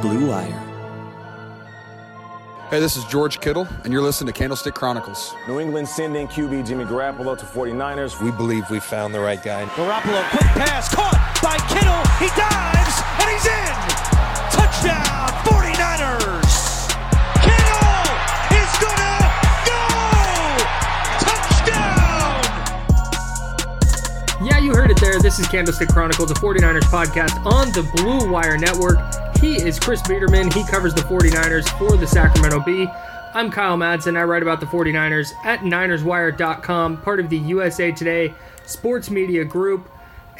Blue Wire. Hey, this is George Kittle, and you're listening to Candlestick Chronicles. New England sending QB Jimmy Garoppolo to 49ers. We believe we found the right guy. Garoppolo, quick pass, caught by Kittle. He dives, and he's in. Touchdown, 49ers. Kittle is gonna go. Touchdown. Yeah, you heard it there. This is Candlestick Chronicles, a 49ers podcast on the Blue Wire Network. He is Chris Biederman. He covers the 49ers for the Sacramento Bee. I'm Kyle Madsen. I write about the 49ers at NinersWire.com, part of the USA Today Sports Media Group.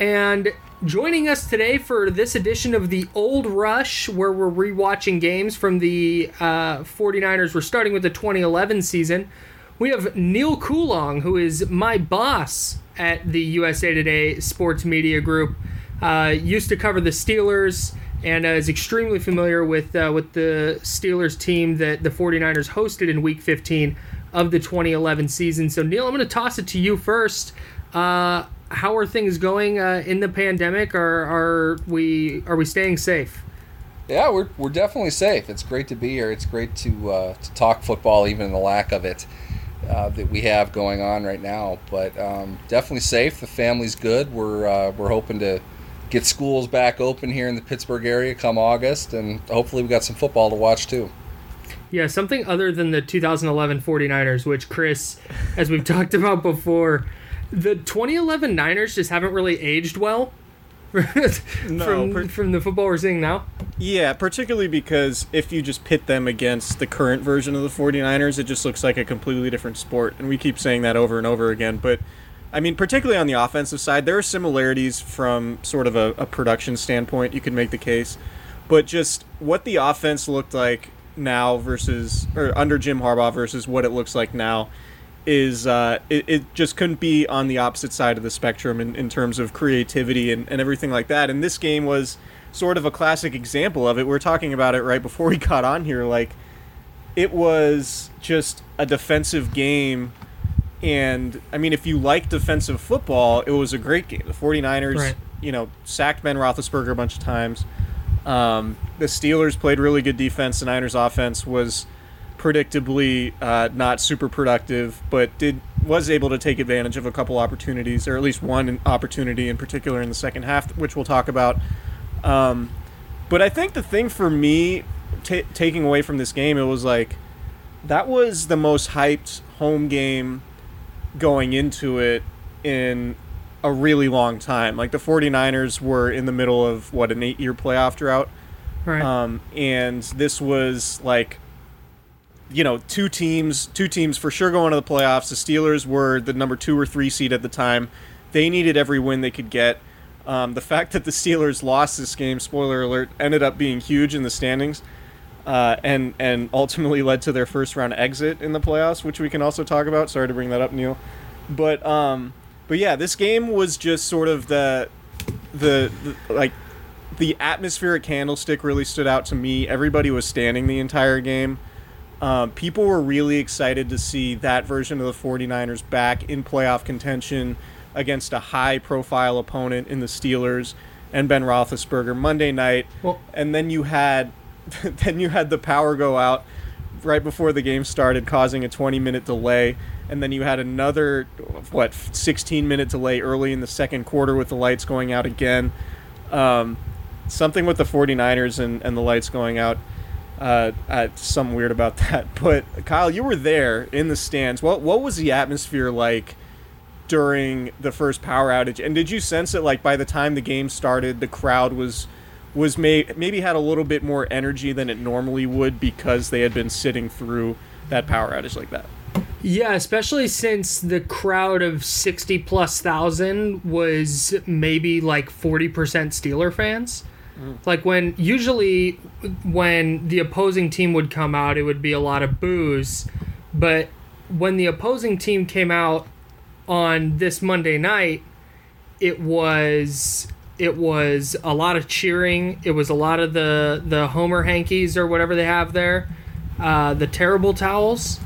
And joining us today for this edition of the Old Rush, where we're rewatching games from the uh, 49ers, we're starting with the 2011 season. We have Neal Coolong, who is my boss at the USA Today Sports Media Group. Uh, used to cover the Steelers and uh, is extremely familiar with uh, with the Steelers team that the 49ers hosted in Week 15 of the 2011 season. So Neal, I'm going to toss it to you first. Uh, how are things going uh, in the pandemic? Are are we are we staying safe? Yeah, we're, we're definitely safe. It's great to be here. It's great to uh, to talk football, even the lack of it uh, that we have going on right now. But um, definitely safe. The family's good. We're we're hoping to get schools back open here in the Pittsburgh area come August, and hopefully we got some football to watch too. Yeah, something other than the 2011 49ers, which Chris, as we've talked about before, the 2011 Niners just haven't really aged well. from, per- from the football we're seeing now. Yeah, particularly because if you just pit them against the current version of the 49ers, it just looks like a completely different sport. And we keep saying that over and over again. But, I mean, particularly on the offensive side, there are similarities from sort of a, a production standpoint, you could make the case. But just what the offense looked like now versus, or under Jim Harbaugh versus what it looks like now, is uh, it, it just couldn't be on the opposite side of the spectrum in, in terms of creativity and, and everything like that. And this game was sort of a classic example of it. We are talking about it right before we got on here. Like, it was just a defensive game. And, I mean, if you like defensive football, it was a great game. The 49ers, right. you know, sacked Ben Roethlisberger a bunch of times. Um, the Steelers played really good defense. The Niners' offense was predictably uh, not super productive, but did was able to take advantage of a couple opportunities, or at least one opportunity in particular in the second half, which we'll talk about. Um, but I think the thing for me t- taking away from this game, it was like that was the most hyped home game going into it in a really long time. Like the 49ers were in the middle of what an 8-year playoff drought. Right. Um, and this was like you know, two teams, two teams for sure going to the playoffs. The Steelers were the number two or three seed at the time. They needed every win they could get. Um, the fact that the Steelers lost this game, spoiler alert, ended up being huge in the standings, uh, and and ultimately led to their first round exit in the playoffs, which we can also talk about. Sorry to bring that up, Neal, but um, but yeah, this game was just sort of the, the, the like the atmospheric Candlestick really stood out to me. Everybody was standing the entire game. Um, people were really excited to see that version of the 49ers back in playoff contention against a high profile opponent in the Steelers and Ben Roethlisberger Monday night. Well, and then you had then you had the power go out right before the game started, causing a 20 minute delay. And then you had another, what, 16 minute delay early in the second quarter with the lights going out again. Um, something with the 49ers and, and the lights going out uh, uh, something weird about that. But Kyle, you were there in the stands. What what was the atmosphere like during the first power outage? And did you sense it like by the time the game started, the crowd was was may, maybe had a little bit more energy than it normally would because they had been sitting through that power outage like that? Yeah, especially since the crowd of 60 plus thousand was maybe like 40% Steeler fans. Mm. Like when usually when the opposing team would come out, it would be a lot of boos, but when the opposing team came out on this Monday night, it was it was a lot of cheering. It was a lot of the the Homer hankies or whatever they have there, uh, the terrible towels.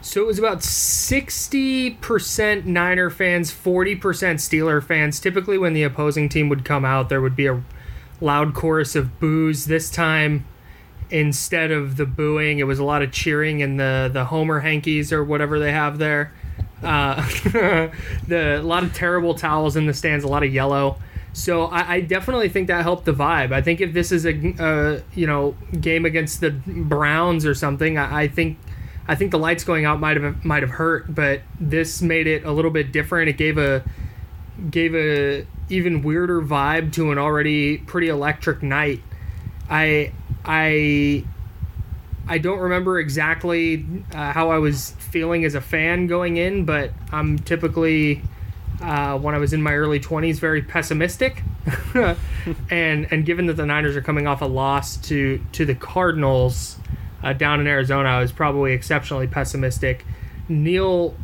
So it was about 60% Niner fans, 40% Steeler fans. Typically, when the opposing team would come out, there would be a loud chorus of boos. This time, instead of the booing, it was a lot of cheering and the the Homer hankies or whatever they have there. Uh, the a lot of terrible towels in the stands, a lot of yellow. So I, I, definitely think that helped the vibe. I think if this is a uh, you know game against the Browns or something, I, I, think I think the lights going out might have might have hurt, but this made it a little bit different. It gave a gave a even weirder vibe to an already pretty electric night. I I I don't remember exactly uh, how I was feeling as a fan going in, but I'm typically uh, when I was in my early 20s very pessimistic. and and given that the Niners are coming off a loss to to the Cardinals uh, down in Arizona, I was probably exceptionally pessimistic. Neal,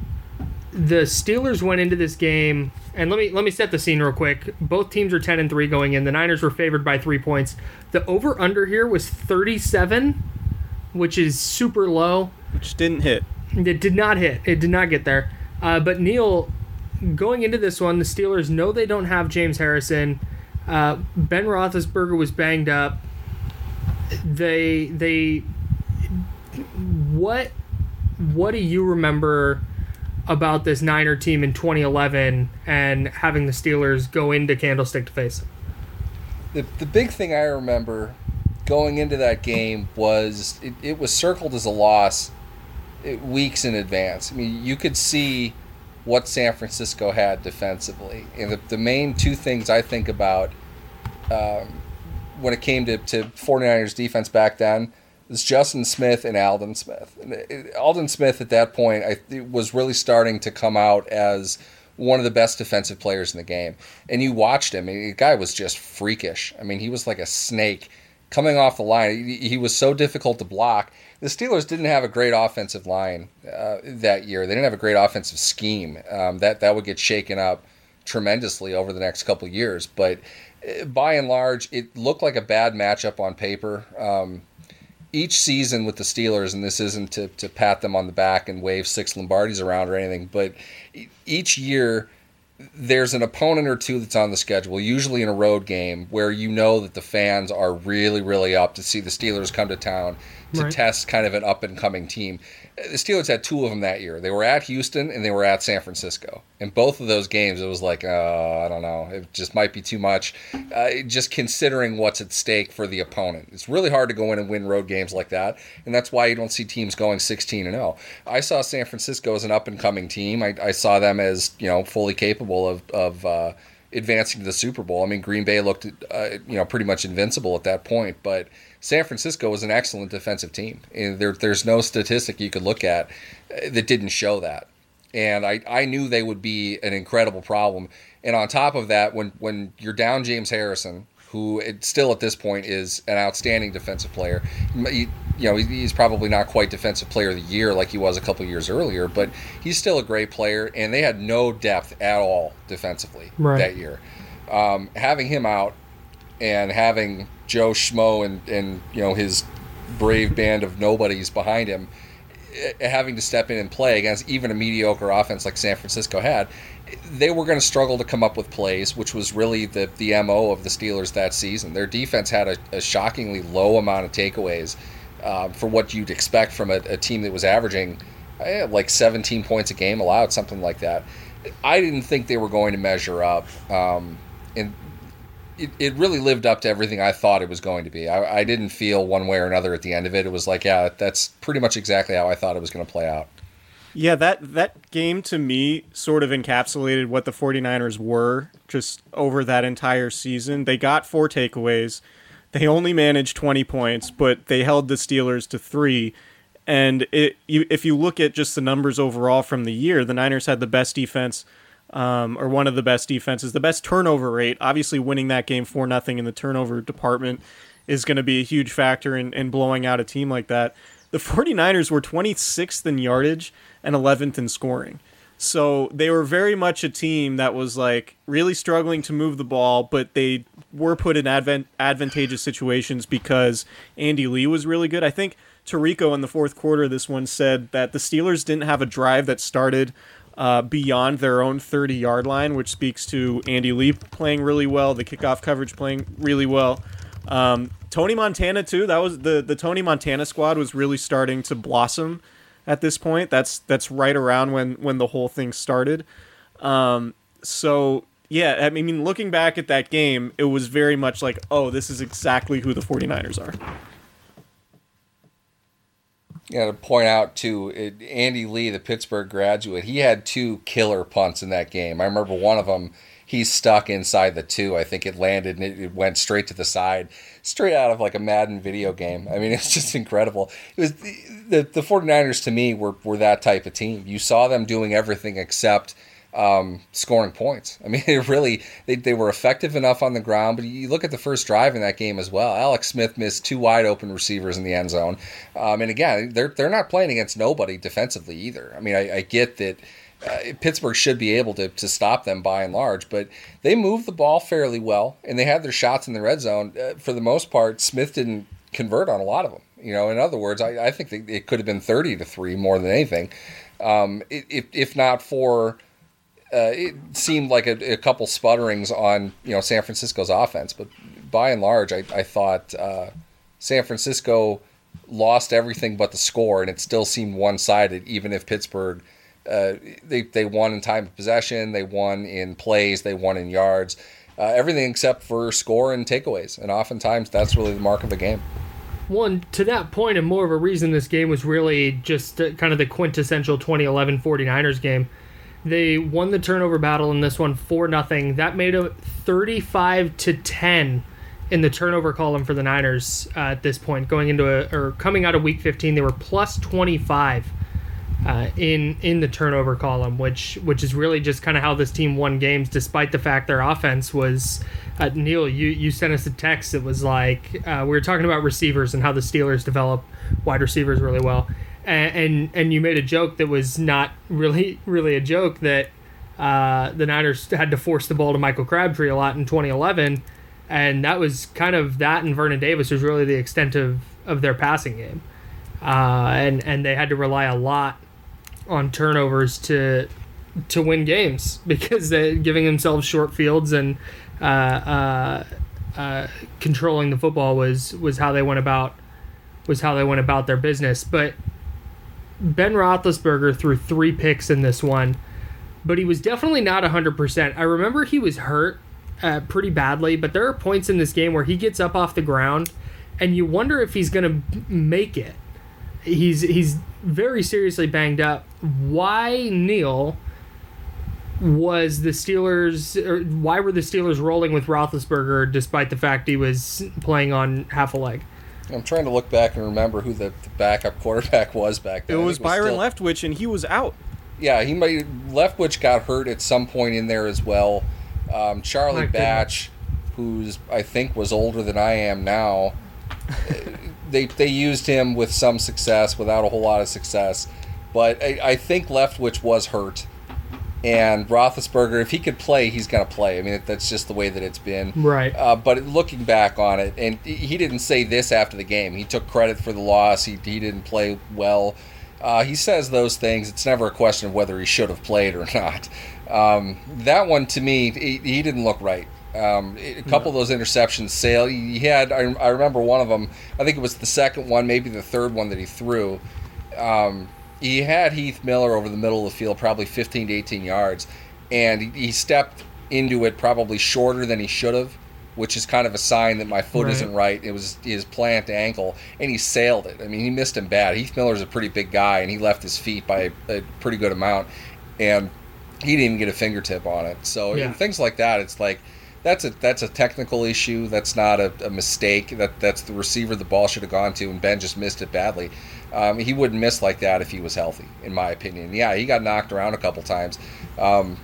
the Steelers went into this game and let me let me set the scene real quick. Both teams are 10 and 3 going in. The Niners were favored by 3 points. The over under here was 37, which is super low, which didn't hit. It did not hit. It did not get there. Uh, but Neal, going into this one, the Steelers know they don't have James Harrison. Uh, ben Roethlisberger was banged up. They they what what do you remember about this Niner team in 2011 and having the Steelers go into Candlestick to face? The, the big thing I remember going into that game was it, it was circled as a loss eh, weeks in advance. I mean, you could see what San Francisco had defensively. And the, the main two things I think about um, when it came to, to 49ers defense back then – was Justin Smith and Aldon Smith. And Aldon Smith at that point I was really starting to come out as one of the best defensive players in the game. And you watched him, the guy was just freakish. I mean, he was like a snake coming off the line. He, he was so difficult to block. The Steelers didn't have a great offensive line uh, that year. They didn't have a great offensive scheme. Um, that that would get shaken up tremendously over the next couple years. But uh, by and large, it looked like a bad matchup on paper. Um, each season with the Steelers, and this isn't to, to pat them on the back and wave six Lombardis around or anything, but each year there's an opponent or two that's on the schedule, usually in a road game, where you know that the fans are really, really up to see the Steelers come to town to right. test kind of an up and coming team. The Steelers had two of them that year. They were at Houston and they were at San Francisco. In both of those games, it was like, uh, I don't know, it just might be too much. Uh, just considering what's at stake for the opponent, it's really hard to go in and win road games like that, and that's why you don't see teams going 16 and 0. I saw San Francisco as an up and coming team. I, I, saw them as you know fully capable of of uh, advancing to the Super Bowl. I mean, Green Bay looked uh, you know pretty much invincible at that point, but San Francisco was an excellent defensive team. And there, there's no statistic you could look at uh, that didn't show that. And I, I knew they would be an incredible problem. And on top of that, when, when you're down James Harrison, who still at this point is an outstanding defensive player, you, you know, he's probably not quite defensive player of the year like he was a couple years earlier, but he's still a great player. And they had no depth at all defensively right. that year. Um, having him out and having Joe Schmo and and you know his brave band of nobodies behind him eh, having to step in and play against even a mediocre offense like San Francisco had, they were going to struggle to come up with plays, which was really the, the MO of the Steelers that season. Their defense had a, a shockingly low amount of takeaways uh, for what you'd expect from a, a team that was averaging eh, like 17 points a game allowed, something like that. I didn't think they were going to measure up. Um, and it, it really lived up to everything I thought it was going to be. I, I didn't feel one way or another at the end of it. It was like, yeah, that's pretty much exactly how I thought it was going to play out. Yeah, that that game to me sort of encapsulated what the 49ers were just over that entire season. They got four takeaways. They only managed 20 points, but they held the Steelers to 3. And it, you, if you look at just the numbers overall from the year, the Niners had the best defense um, or one of the best defenses, the best turnover rate. Obviously, winning that game for nothing in the turnover department is going to be a huge factor in, in blowing out a team like that. The 49ers were 26th in yardage and 11th in scoring. So they were very much a team that was like really struggling to move the ball, but they were put in advent- advantageous situations because Andy Lee was really good. I think Tirico in the fourth quarter, this one said that the Steelers didn't have a drive that started uh, beyond their own 30 yard line, which speaks to Andy Lee playing really well, the kickoff coverage playing really well. Um, Tony Montana too. That was the the Tony Montana squad was really starting to blossom at this point. That's that's right around when when the whole thing started. Um, so yeah, I mean, looking back at that game, it was very much like, oh, this is exactly who the 49ers are know, to point out too, Andy Lee, the Pittsburgh graduate, he had two killer punts in that game. I remember one of them. He's stuck inside the two. I think it landed and it, it went straight to the side, straight out of like a Madden video game. I mean, it's just incredible. It was the, the, the 49ers to me were, were that type of team. You saw them doing everything except – um, scoring points. I mean, they really they, they were effective enough on the ground. But you look at the first drive in that game as well. Alex Smith missed two wide open receivers in the end zone, um, and again, they're they're not playing against nobody defensively either. I mean, I, I get that. Uh, Pittsburgh should be able to, to stop them by and large, but they moved the ball fairly well, and they had their shots in the red zone. Uh, for the most part, Smith didn't convert on a lot of them. You know, in other words, I, I think it could have been 30 to 3 more than anything. Um, if, if not for uh, it seemed like a, a, couple sputterings on you know San Francisco's offense, but by and large, I, I thought uh, San Francisco lost everything but the score, and it still seemed one sided. Even if Pittsburgh uh, they they won in time of possession, they won in plays, they won in yards, uh, everything except for score and takeaways, and oftentimes that's really the mark of a game. One to that point, and more of a reason this game was really just uh, kind of the quintessential 2011 49ers game they won the turnover battle in this one for nothing. That made it 35 to 10 in the turnover column for the Niners uh, at this point. Going into a or coming out of Week 15, they were plus 25 uh, in in the turnover column, which which is really just kind of how this team won games, despite the fact their offense was. Uh, Neal, you you sent us a text. It was like uh, we were talking about receivers and how the Steelers develop wide receivers really well, and and, and you made a joke that was not really really a joke that uh, the Niners had to force the ball to Michael Crabtree a lot in 2011, and that was kind of that and Vernon Davis was really the extent of, of their passing game, uh, and and they had to rely a lot on turnovers to to win games because they giving themselves short fields and uh, uh, uh, controlling the football was was how they went about was how they went about their business. But Ben Roethlisberger threw three picks in this one, but he was definitely not hundred percent. I remember he was hurt uh, pretty badly, but there are points in this game where he gets up off the ground, and you wonder if he's gonna make it. He's he's very seriously banged up. Why Neal? was the Steelers, or why were the Steelers rolling with Roethlisberger despite the fact he was playing on half a leg? I'm trying to look back and remember who the, the backup quarterback was back then. It was think it Byron still- Leftwich, and he was out. Yeah, he might Leftwich got hurt at some point in there as well. Um, Charlie My goodness. Batch, who's I think was older than I am now, they they used him with some success, without a whole lot of success. But I, I think Leftwich was hurt, and Roethlisberger, if he could play, he's gonna play. I mean, that's just the way that it's been. Right. Uh, but looking back on it, and he didn't say this after the game. He took credit for the loss. He, he didn't play well. Uh, he says those things. It's never a question of whether he should have played or not. Um, that one to me, he, he didn't look right. Um, a couple of those interceptions, Sale. He had. I, I remember one of them. I think it was the second one, maybe the third one that he threw. Um, he had Heath Miller over the middle of the field, probably 15 to 18 yards, and he, he stepped into it probably shorter than he should have, which is kind of a sign that my foot Right. isn't right. It was his plant ankle, and he sailed it. I mean, he missed him bad. Heath Miller's a pretty big guy, and he left his feet by a pretty good amount, and he didn't even get a fingertip on it. So Yeah. things like that, it's like that's a that's a technical issue. That's not a, a mistake. That that's the receiver the ball should have gone to, and Ben just missed it badly. Um, he wouldn't miss like that if he was healthy, in my opinion. Yeah, he got knocked around a couple times. Um,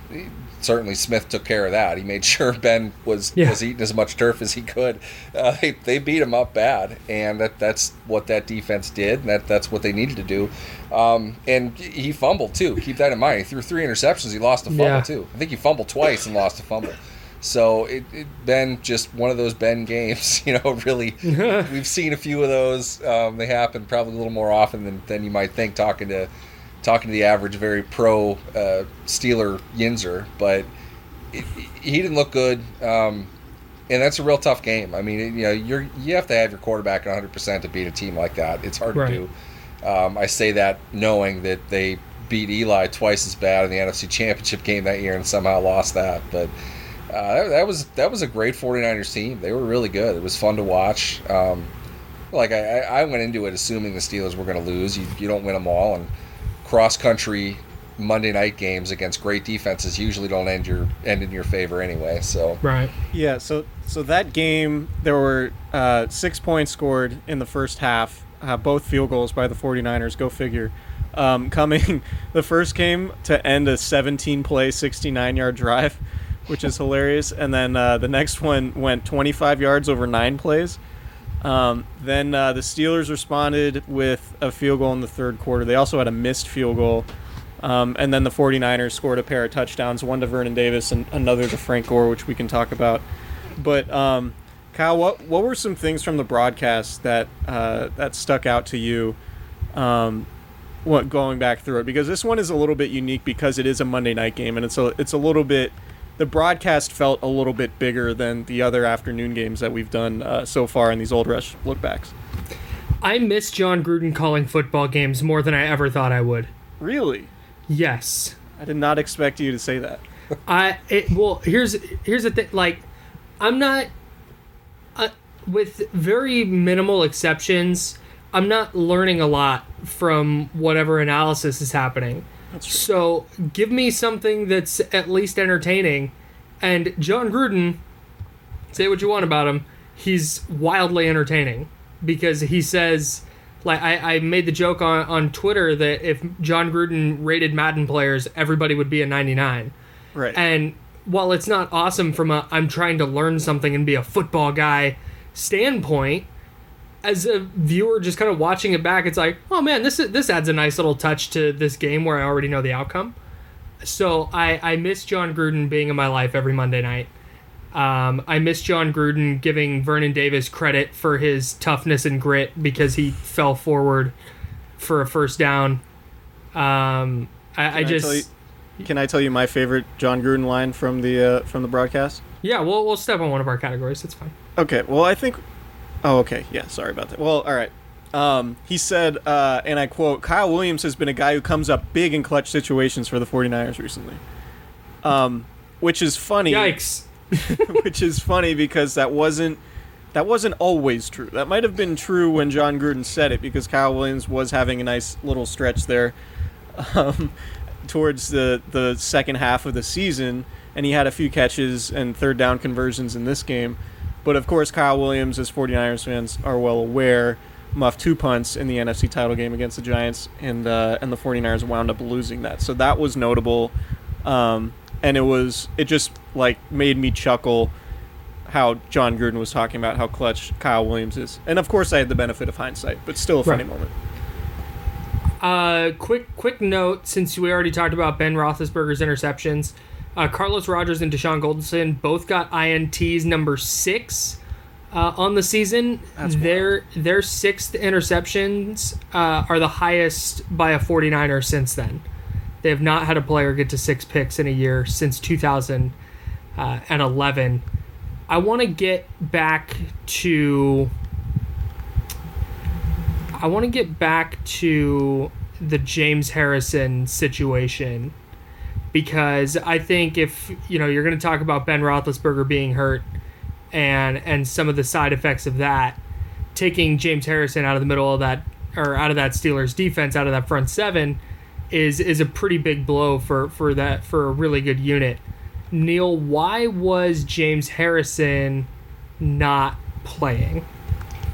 certainly, Smith took care of that. He made sure Ben was Yeah. was eating as much turf as he could. Uh, they, they beat him up bad, and that that's what that defense did. And that that's what they needed to do. Um, and he fumbled too. Keep that in mind. He threw three interceptions. He lost a fumble Yeah. too. I think he fumbled twice and lost a fumble. So it, it been just one of those Ben games, you know. Really, we've seen a few of those. Um, they happen probably a little more often than, than you might think. Talking to talking to the average, very pro uh, Steeler Yinzer, but it, he didn't look good. Um, and that's a real tough game. I mean, you know, you're you have to have your quarterback 100 percent to beat a team like that. It's hard Right. to do. Um, I say that knowing that they beat Eli twice as bad in the NFC Championship game that year and somehow lost that. But uh, that, that was that was a great 49ers team. They were really good. It was fun to watch. Um, like I, I I went into it assuming the Steelers were going to lose. You, you don't win them all, and cross country Monday night games against great defenses usually don't end your end in your favor anyway. So Right. Yeah, so so that game there were uh, six points scored in the first half, uh, both field goals by the 49ers. Go figure. Um, coming, the first came to end a 17 play, 69 yard drive, which is hilarious, and then uh, the next one went 25 yards over nine plays. Um, then uh, the Steelers responded with a field goal in the third quarter. They also had a missed field goal. Um, and then the 49ers scored a pair of touchdowns, one to Vernon Davis and another to Frank Gore, which we can talk about. But um, Kyle, what what were some things from the broadcast that uh, that stuck out to you? Um, what going back through it because this one is a little bit unique because it is a Monday night game and it's a it's a little bit the broadcast felt a little bit bigger than the other afternoon games that we've done uh, so far in these old rush lookbacks. I miss Jon Gruden calling football games more than I ever thought I would. Really, Yes. I did not expect you to say that. I it, well here's here's the thing like I'm not uh, with very minimal exceptions I'm not learning a lot from whatever analysis is happening. So give me something that's at least entertaining. And Jon Gruden, say what you want about him, he's wildly entertaining because he says Like I, I made the joke on, on Twitter that if Jon Gruden rated Madden players, everybody would be a 99. Right. And while it's not awesome from a I'm trying to learn something and be a football guy standpoint, as a viewer just kind of watching it back, it's like, oh man, this is, this adds a nice little touch to this game where I already know the outcome. So I I miss Jon Gruden being in my life every Monday night. Um, I miss Jon Gruden giving Vernon Davis credit for his toughness and grit because he fell forward for a first down. Um, I, I just you, can I tell you my favorite Jon Gruden line from the uh, from the broadcast? yeah, we'll we'll step on one of our categories. It's fine. Okay. Well, I think. Oh, okay. Yeah. Sorry about that. Well, all right. Um, he said, uh, and I quote: "Kyle Williams has been a guy who comes up big in clutch situations for the 49ers recently." Um, which is funny. Yikes. which is funny because that wasn't that wasn't always true. That might have been true when Jon Gruden said it because Kyle Williams was having a nice little stretch there um, towards the the second half of the season, and he had a few catches and third down conversions in this game. But of course, Kyle Williams, as 49ers fans are well aware, muffed two punts in the NFC title game against the Giants, and uh, and the 49ers wound up losing that. So that was notable. Um, and it was it just like made me chuckle how Jon Gruden was talking about how clutch Kyle Williams is, and of course I had the benefit of hindsight, but still a funny Right. moment. Uh, quick quick note since we already talked about Ben Roethlisberger's interceptions, uh, Carlos Rogers and Dashon Goldson both got ints number six uh, on the season. their their sixth interceptions uh, are the highest by a 49er since then. They have not had a player get to six picks in a year since 2011. I want to get back to I want to get back to the James Harrison situation because I think if you know you're going to talk about Ben Roethlisberger being hurt and and some of the side effects of that, taking James Harrison out of the middle of that or out of that Steelers defense, out of that front seven, is is a pretty big blow for for that for a really good unit. Neal, why was James Harrison not playing?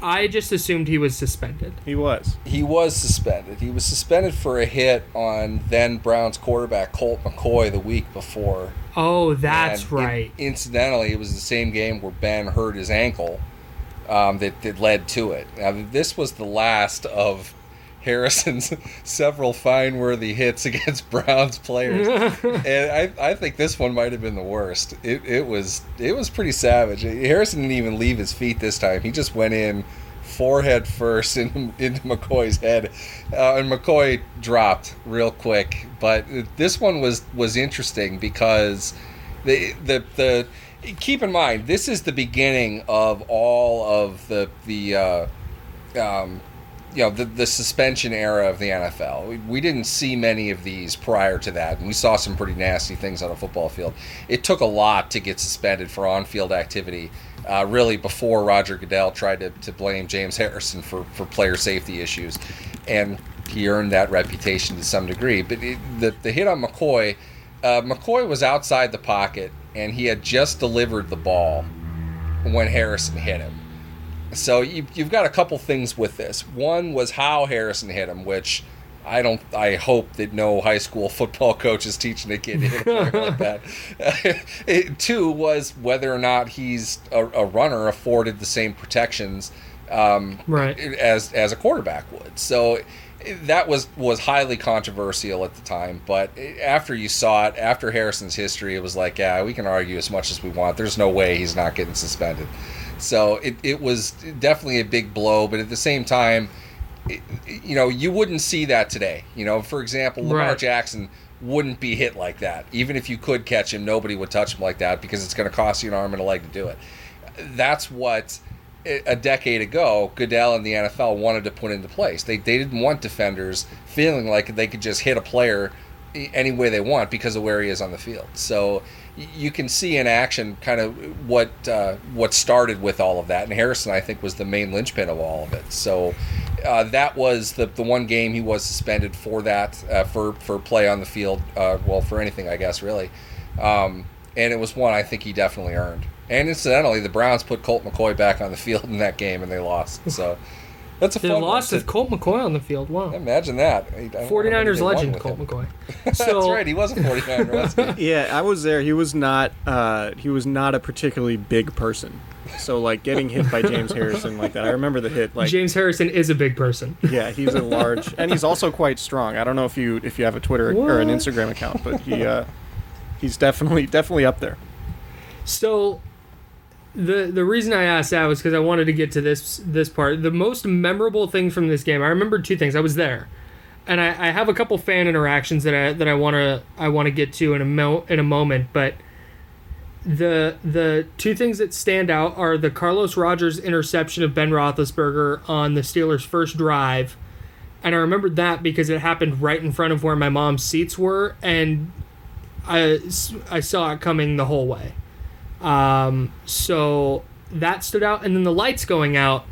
I just assumed he was suspended. He was. He was suspended. He was suspended for a hit on then Browns quarterback Colt McCoy the week before. Oh, that's And right. in- incidentally, it was the same game where Ben hurt his ankle um, that, that led to it. Now, this was the last of Harrison's several fine worthy hits against Browns players. and I, I think this one might have been the worst. It, it was it was pretty savage. Harrison didn't even leave his feet this time. He just went in forehead first into, into McCoy's head, uh, and McCoy dropped real quick. But this one was was interesting because the the the keep in mind this is the beginning of all of the the uh, um, you know the, the suspension era of the NFL. We, we didn't see many of these prior to that, and we saw some pretty nasty things on a football field. It took a lot to get suspended for on-field activity. Uh, really, before Roger Goodell tried to, to blame James Harrison for, for player safety issues, and he earned that reputation to some degree. But it, the the hit on McCoy, uh, McCoy was outside the pocket, and he had just delivered the ball when Harrison hit him. So you, you've got a couple things with this. One was how Harrison hit him, which I don't. I hope that no high school football coach is teaching a kid to hit a player like that. It- two was whether or not he's a, a runner afforded the same protections um, Right. as as a quarterback would. So that was was highly controversial at the time. But after you saw it, after Harrison's history, it was like, yeah, we can argue as much as we want. There's no way he's not getting suspended. So it, it was definitely a big blow, but at the same time, it, you know, you wouldn't see that today. You know, for example, Lamar Right. Jackson wouldn't be hit like that. Even if you could catch him, nobody would touch him like that because it's going to cost you an arm and a leg to do it. That's what eh, a decade ago Goodell and the NFL wanted to put into place. They, they didn't want defenders feeling like they could just hit a player eh, any way they want because of where he is on the field. So you can see in action kind of what uh, what started with all of that. And Harrison, I think, was the main linchpin of all of it. So uh, that was the, the one game he was suspended for that uh, for for play on the field. Uh, well, for anything, I guess, really. Um, and it was one I think he definitely earned. And incidentally, the Browns put Colt McCoy back on the field in that game, and they lost. So That's a They fun lost one. with Colt McCoy on the field. Wow. Imagine that. I don't know how many 49ers legend, Colt him. McCoy. That's right. He was a 49er. Yeah, I was there. He was not. Uh, he was not a particularly big person. So like getting hit by James Harrison like that. I remember the hit. Like James Harrison is a big person. yeah, he's a large, and he's also quite strong. I don't know if you if you have a Twitter or an Instagram account, but he uh, he's definitely definitely up there. So the the reason I asked that was because I wanted to get to this this part. The most memorable thing from this game, I remember two things. I was there, and I, I have a couple fan interactions that I that I want to I want to get to in a mo- in a moment. But the the two things that stand out are the Carlos Rogers interception of Ben Roethlisberger on the Steelers' first drive. And I remembered that because it happened right in front of where my mom's seats were, and I, I saw it coming the whole way. Um, so that stood out, and then the lights going out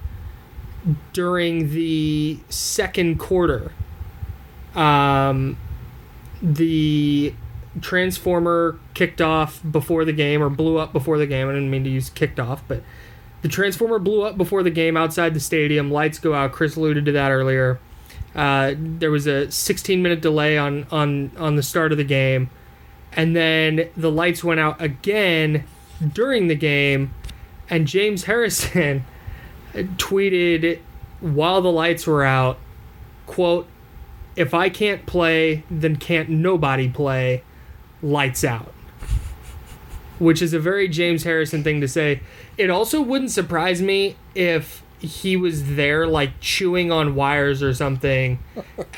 during the second quarter. Um, the transformer kicked off before the game, or blew up before the game. I didn't mean to use kicked off, but the transformer blew up before the game outside the stadium. Lights go out. Chris alluded to that earlier. Uh, there was a 16 minute delay on on on the start of the game, and then the lights went out again during the game, and James Harrison tweeted while the lights were out, quote, "If I can't play, then can't nobody play." Lights out. Which is a very James Harrison thing to say. It also wouldn't surprise me if he was there like chewing on wires or something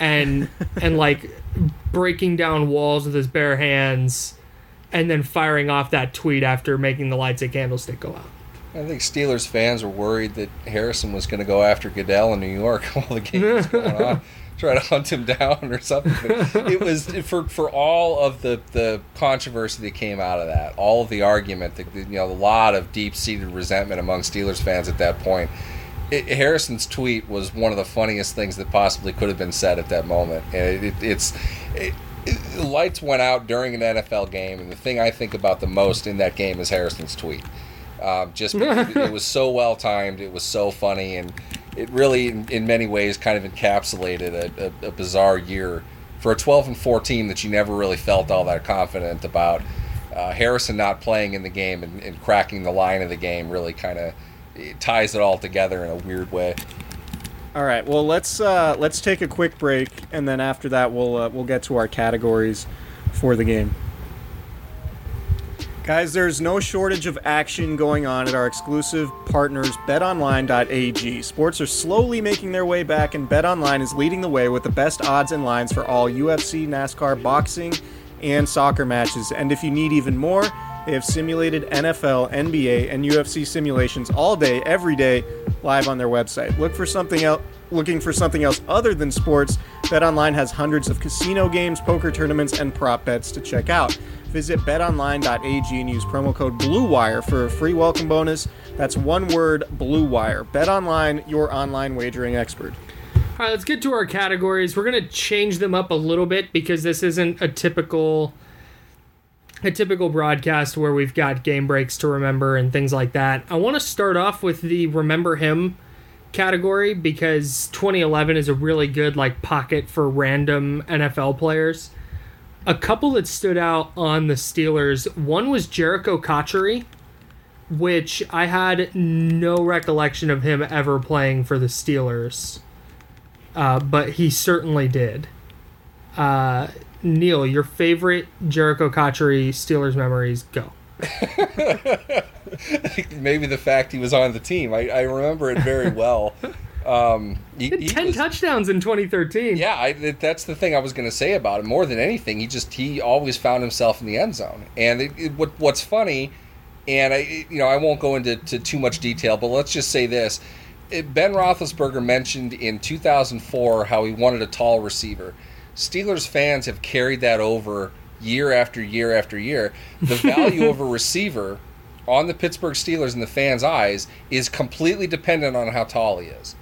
and and like breaking down walls with his bare hands and then firing off that tweet after making the lights at Candlestick go out. I think Steelers fans were worried that Harrison was going to go after Goodell in New York while the game was going on, try to hunt him down or something. But it was for for all of the the controversy that came out of that, all of the argument, the, you know, a lot of deep seated resentment among Steelers fans at that point. It, Harrison's tweet was one of the funniest things that possibly could have been said at that moment, and it, it, it's. Lights went out during an NFL game, and the thing I think about the most in that game is Harrison's tweet. Um, just it was so well timed, it was so funny, and it really, in, in many ways, kind of encapsulated a, a, a bizarre year for a 12 and 4 team that you never really felt all that confident about. Uh, Harrison not playing in the game and, and cracking the line of the game really kind of ties it all together in a weird way. All right. Well, let's uh, let's take a quick break, and then after that, we'll uh, we'll get to our categories for the game. Guys, there's no shortage of action going on at our exclusive partners, betonline.ag. Sports are slowly making their way back, and BetOnline is leading the way with the best odds and lines for all UFC, NASCAR, boxing, and soccer matches. And if you need even more, they have simulated NFL, NBA, and UFC simulations all day, every day, live on their website. Look for something else. Looking for something else other than sports, BetOnline has hundreds of casino games, poker tournaments, and prop bets to check out. Visit betonline.ag and use promo code BLUEWIRE for a free welcome bonus. That's one word, BLUEWIRE. BetOnline, your online wagering expert. All right, let's get to our categories. We're going to change them up a little bit because this isn't a typical a typical broadcast where we've got game breaks to remember and things like that. I want to start off with the remember him category because 2011 is a really good like pocket for random NFL players. A couple that stood out on the Steelers. One was Jericho Cotchery, which I had no recollection of him ever playing for the Steelers, uh, but he certainly did. Uh, Neal, your favorite Jericho Cotchery Steelers memories? Go. Maybe the fact he was on the team. I, I remember it very well. Um, he, He ten was- touchdowns in 2013. Yeah, I, that's the thing I was going to say about him. More than anything, he just he always found himself in the end zone. And it, it, what what's funny, and I you know I won't go into to too much detail, but let's just say this: Ben Roethlisberger mentioned in 2004 how he wanted a tall receiver. Steelers fans have carried that over year after year after year. The value of a receiver on the Pittsburgh Steelers in the fans' eyes is completely dependent on how tall he is.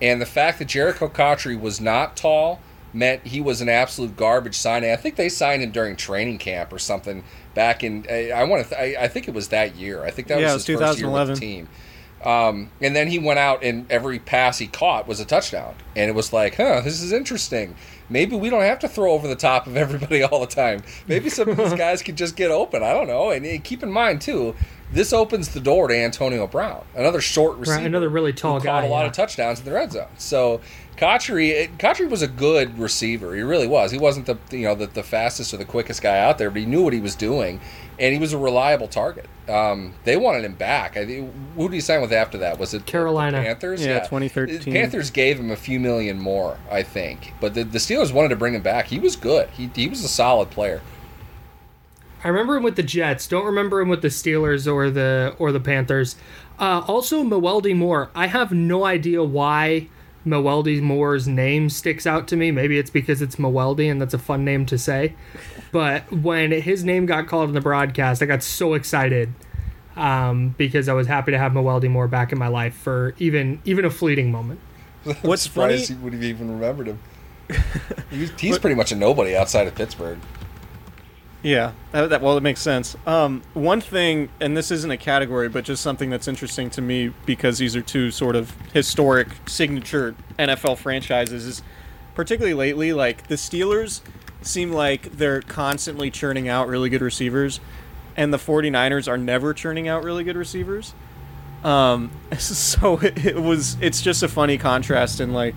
And the fact that Jericho Cotchery was not tall meant he was an absolute garbage signing. I think they signed him during training camp or something back in. I, I want to. Th- I, I think it was that year. I think that Yeah, was it was his first year with the team. Um, and then he went out and every pass he caught was a touchdown. And it was like, huh, this is interesting. Maybe we don't have to throw over the top of everybody all the time. Maybe some of these guys could just get open. I don't know. And, and keep in mind too, this opens the door to Antonio Brown, another short receiver, right, another really tall who guy. caught a lot yeah. of touchdowns in the red zone. So Cotchery, Cotchery was a good receiver. He really was. He wasn't the you know the, the fastest or the quickest guy out there, but he knew what he was doing, and he was a reliable target. Um, they wanted him back. I who did he sign with after that? Was it the Carolina. Panthers? Yeah, 2013. Panthers gave him a few million more, I think, but the, the Steelers wanted to bring him back. He was good. He he was a solid player. I remember him with the Jets. Don't remember him with the Steelers or the or the Panthers. Uh, also, Mewelde Moore. I have no idea why Mewelde Moore's name sticks out to me. Maybe it's because it's Mewelde and that's a fun name to say. But when his name got called in the broadcast, I got so excited um, because I was happy to have Mewelde Moore back in my life for even even a fleeting moment. What's surprised funny- he would have even remembered him. he's he's pretty much a nobody outside of Pittsburgh. Yeah, that, well, it makes sense. Um, one thing, and this isn't a category, but just something that's interesting to me because these are two sort of historic signature NFL franchises, is particularly lately, like the Steelers seem like they're constantly churning out really good receivers, and the 49ers are never churning out really good receivers. Um, so it, it was, it's just a funny contrast in like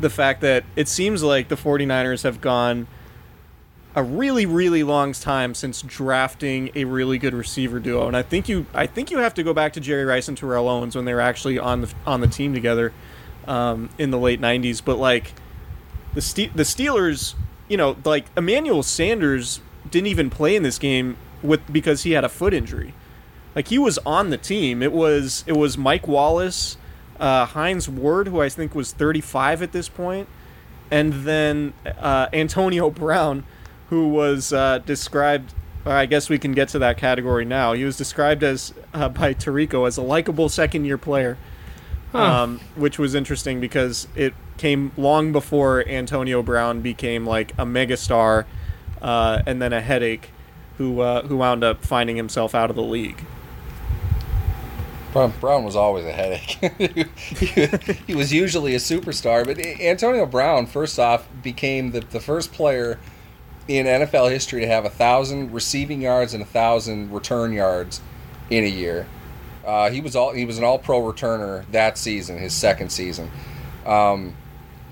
the fact that it seems like the 49ers have gone a really really long time since drafting a really good receiver duo and I think you I think you have to go back to Jerry Rice and Terrell Owens when they were actually on the on the team together um, in the late 90s but like the the Steelers you know like Emmanuel Sanders didn't even play in this game with because he had a foot injury. Like he was on the team. It was it was Mike Wallace uh, Hines Ward who I think was 35 at this point and then uh, Antonio Brown who was uh, described. I guess we can get to that category now. He was described as uh, by Tirico as a likable second-year player, um, which was interesting because it came long before Antonio Brown became like a megastar, uh, and then a headache, who uh, who wound up finding himself out of the league. Brown, Brown was always a headache. he, he was usually a superstar, but Antonio Brown, first off, became the, the first player in NFL history to have a thousand receiving yards and a thousand return yards in a year. Uh, he was all he was an All Pro returner that season, his second season. Um,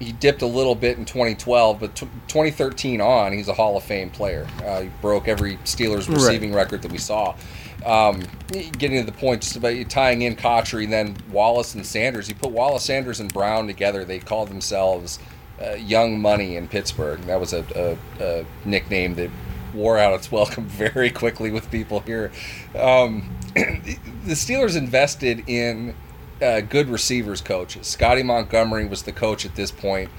he dipped a little bit in 2012, but t- 2013 on, he's a Hall of Fame player. Uh, he broke every Steelers Right. receiving record that we saw. Um, getting to the point, just about tying in Cotchery, then Wallace and Sanders. You put Wallace, Sanders, and Brown together, they called themselves uh, Young Money in Pittsburgh. That was a, a, a nickname that wore out its welcome very quickly with people here. Um, the Steelers invested in uh, good receivers coaches. Scottie Montgomery was the coach at this point.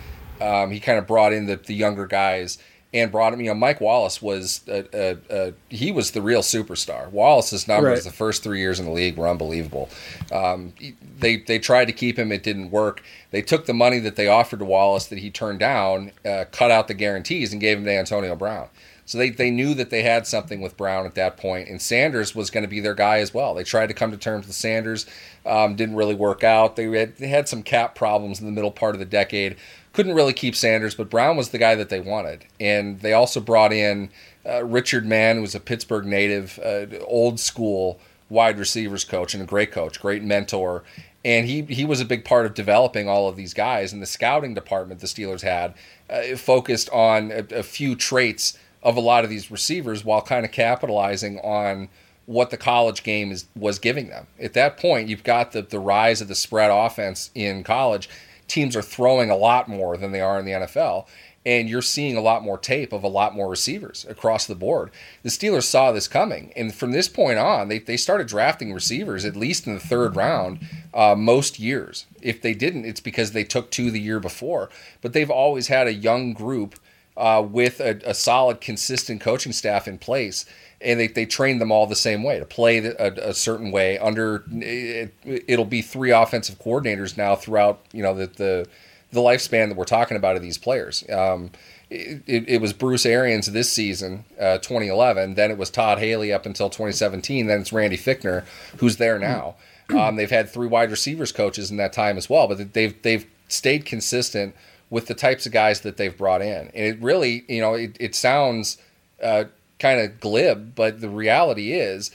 Um, he kind of brought in the, the younger guys and brought him. You know, Mike Wallace was a, a, a, he was the real superstar. Wallace's numbers Right. the first three years in the league were unbelievable. Um, they they tried to keep him, it didn't work. They took the money that they offered to Wallace that he turned down, uh, cut out the guarantees, and gave him to Antonio Brown. So they, they knew that they had something with Brown at that point, and Sanders was going to be their guy as well. They tried to come to terms with Sanders, um, didn't really work out. They had, they had some cap problems in the middle part of the decade, couldn't really keep Sanders, but Brown was the guy that they wanted. And they also brought in uh, Richard Mann, who was a Pittsburgh native, uh, old school wide receivers coach and a great coach, great mentor. And he, he was a big part of developing all of these guys. And the scouting department the Steelers had uh, focused on a, a few traits of a lot of these receivers while kind of capitalizing on what the college game is was giving them. At that point, you've got the the rise of the spread offense in college. Teams are throwing a lot more than they are in the NFL, and you're seeing a lot more tape of a lot more receivers across the board. The Steelers saw this coming, and from this point on, they, they started drafting receivers at least in the third round uh, most years. If they didn't, it's because they took two the year before. But they've always had a young group uh, with a, a solid, consistent coaching staff in place, and they, they train them all the same way to play a, a certain way. Under it, it'll be three offensive coordinators now throughout you know the the, the lifespan that we're talking about of these players. Um, it, it, it was Bruce Arians this season, uh, 2011. Then it was Todd Haley up until 2017. Then it's Randy Fichtner, who's there now. Um, they've had three wide receivers coaches in that time as well, but they've they've stayed consistent with the types of guys that they've brought in. And it really, you know, it, it sounds uh, kind of glib, but the reality is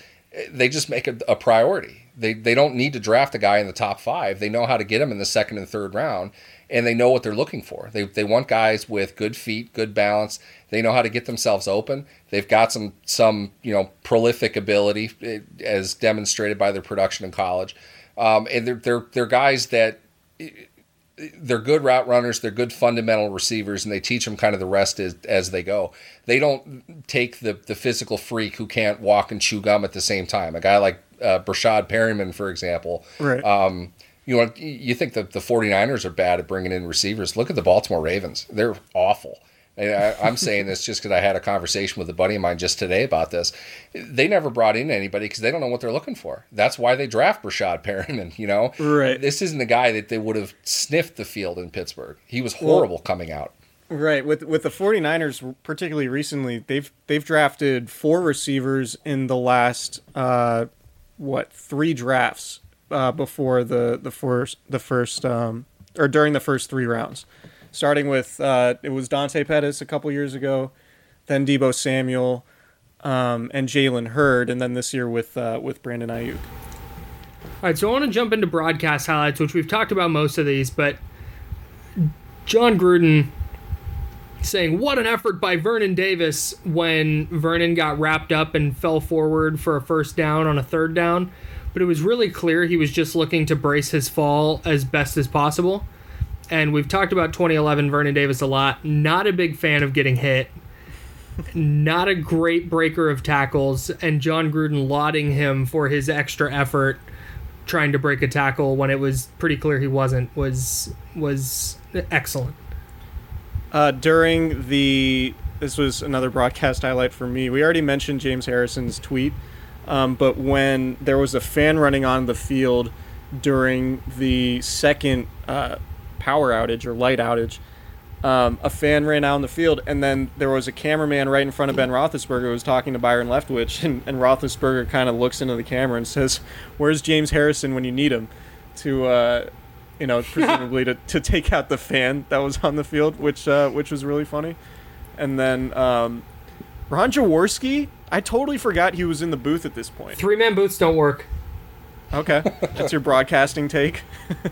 they just make a, a priority. They, they don't need to draft a guy in the top five. They know how to get him in the second and third round, and they know what they're looking for. They, they want guys with good feet, good balance. They know how to get themselves open. They've got some some you know prolific ability eh, as demonstrated by their production in college, um, and they're they're they're guys that they're good route runners. They're good fundamental receivers, and they teach them kind of the rest as, as they go. They don't take the the physical freak who can't walk and chew gum at the same time. A guy like uh, Breshad Perriman, for example. Right. Um, you know, you think that the 49ers are bad at bringing in receivers. Look at the Baltimore Ravens. They're awful. And I, I'm saying this just because I had a conversation with a buddy of mine just today about this. They never brought in anybody because they don't know what they're looking for. That's why they draft Breshad Perriman. You know, Right. This isn't a guy that they would have sniffed the field in Pittsburgh. He was horrible coming out. Right. With with the 49ers particularly recently, they've they've drafted four receivers in the last uh what, 3 drafts uh before the the first the first um or during the first 3 rounds. Starting with uh it was Dante Pettis a couple years ago, then Deebo Samuel um and Jalen Hurd and then this year with uh with Brandon Aiyuk. All right, so I want to jump into broadcast highlights, which we've talked about most of these, but Jon Gruden saying, What an effort by Vernon Davis when Vernon got wrapped up and fell forward for a first down on a third down. But it was really clear he was just looking to brace his fall as best as possible. And we've talked about 2011 Vernon Davis a lot. Not a big fan of getting hit. Not a great breaker of tackles. And Jon Gruden lauding him for his extra effort trying to break a tackle when it was pretty clear he wasn't was was excellent. Uh, during the this was another broadcast highlight for me. We already mentioned James Harrison's tweet, um, but when there was a fan running on the field during the second uh, power outage or light outage, um, a fan ran out on the field, and then there was a cameraman right in front of Ben Roethlisberger who was talking to Byron Leftwich, and, and Roethlisberger kind of looks into the camera and says, "Where's James Harrison when you need him?" To uh, you know, presumably to, to take out the fan that was on the field, which uh, which was really funny. And then um, Ron Jaworski, I totally forgot he was in the booth at this point. Three man booths don't work. Okay, that's your broadcasting take.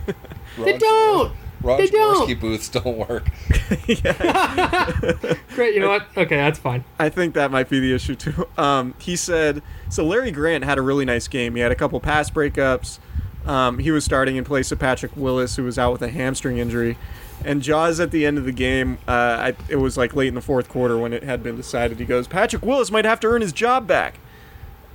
They don't. Ron They don't. Jaworski booths don't work. Great. You know what? Okay, that's fine. I think that might be the issue too. Um, he said so. Larry Grant had a really nice game. He had a couple pass breakups. Um, he was starting in place of Patrick Willis, who was out with a hamstring injury. And Jaws at the end of the game, uh, I, it was like late in the fourth quarter when it had been decided. He goes, Patrick Willis might have to earn his job back,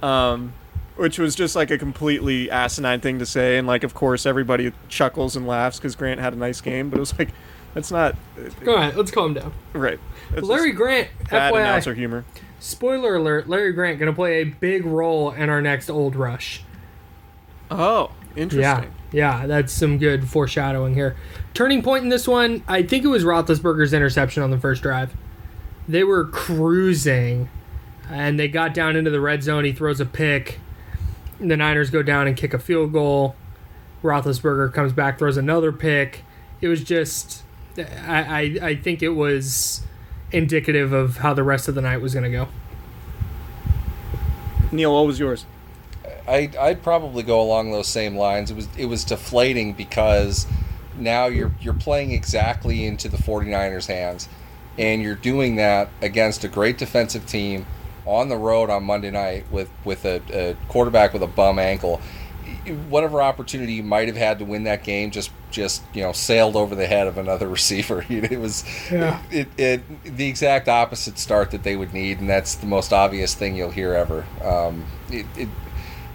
um, which was just like a completely asinine thing to say. And like, of course, everybody chuckles and laughs because Grant had a nice game. But it was like, that's not Go ahead. Let's calm down. right. It's Larry Grant, bad FYI, announcer humor. spoiler alert: Larry Grant going to play a big role in our next Old Rush. Oh, interesting. Yeah, yeah, that's some good foreshadowing here. Turning point in this one, I think it was Roethlisberger's interception on the first drive. They were cruising, and they got down into the red zone. He throws a pick. The Niners go down and kick a field goal. Roethlisberger comes back, throws another pick. It was just, I, I, I think it was indicative of how the rest of the night was going to go. Neal, what was yours? I I'd probably go along those same lines. It was it was deflating because now you're you're playing exactly into the 49ers hands and you're doing that against a great defensive team on the road on Monday night with with a, a quarterback with a bum ankle. Whatever opportunity you might have had to win that game just just you know sailed over the head of another receiver. It was Yeah. it, it the exact opposite start that they would need, and that's the most obvious thing you'll hear ever. Um, it, it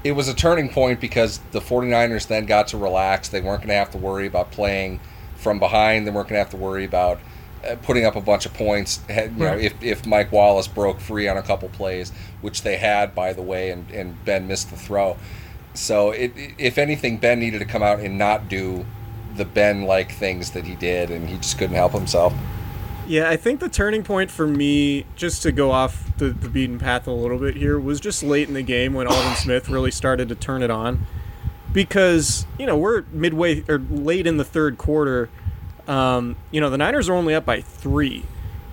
it was a turning point because the 49ers then got to relax. They weren't going to have to worry about playing from behind. They weren't going to have to worry about Uh, putting up a bunch of points. Had- You know, Right. if, if Mike Wallace broke free on a couple plays, which they had, by the way, and, and Ben missed the throw. So, it, if anything, Ben needed to come out and not do the Ben like things that he did, and he just couldn't help himself. Yeah, I think the turning point for me, just to go off the, the beaten path a little bit here, was just late in the game when Aldon Smith really started to turn it on. because you know we're midway or late in the third quarter. Um, you know the Niners are only up by three,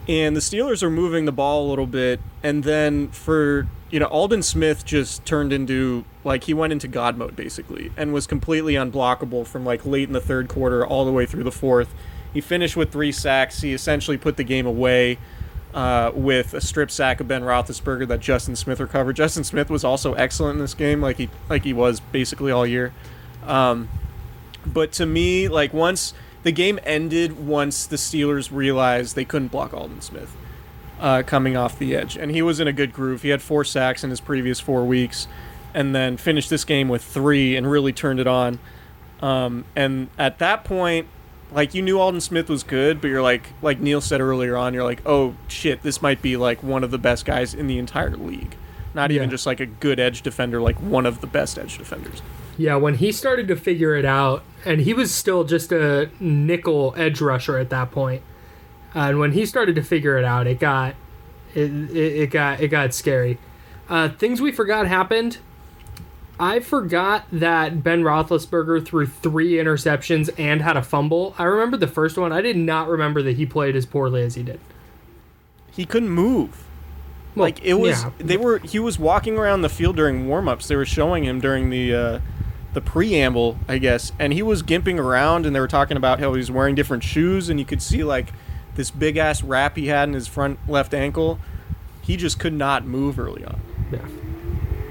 and the Steelers are moving the ball a little bit, and then for you know Aldon Smith just turned into like he went into God mode basically, and was completely unblockable from like late in the third quarter all the way through the fourth. He finished with three sacks. He essentially put the game away uh, with a strip sack of Ben Roethlisberger that Justin Smith recovered. Justin Smith was also excellent in this game, like he like he was basically all year. Um, but to me, like once the game ended, once the Steelers realized they couldn't block Aldon Smith uh, coming off the edge, and he was in a good groove. He had four sacks in his previous four weeks, and then finished this game with three and really turned it on. Um, and at that point, like you knew Aldon Smith was good, but you're like like Neal said earlier on, you're like, oh shit, this might be like one of the best guys in the entire league. Not even Yeah. just like a good edge defender, like one of the best edge defenders. Yeah, when he started to figure it out, and he was still just a nickel edge rusher at that. And when he started to figure it out, it got it, it, it got it got scary. Uh, things we forgot happened. I forgot that Ben Roethlisberger threw three interceptions and had a fumble. I remember the first one. I did not remember that he played as poorly as he did. He couldn't move. Well, like it was yeah. they were he was walking around the field during warm-ups. They were showing him during the uh the preamble, I guess, and he was gimping around and they were talking about how he was wearing different shoes and you could see like this big ass wrap he had in his front left ankle. He just could not move early on. Yeah.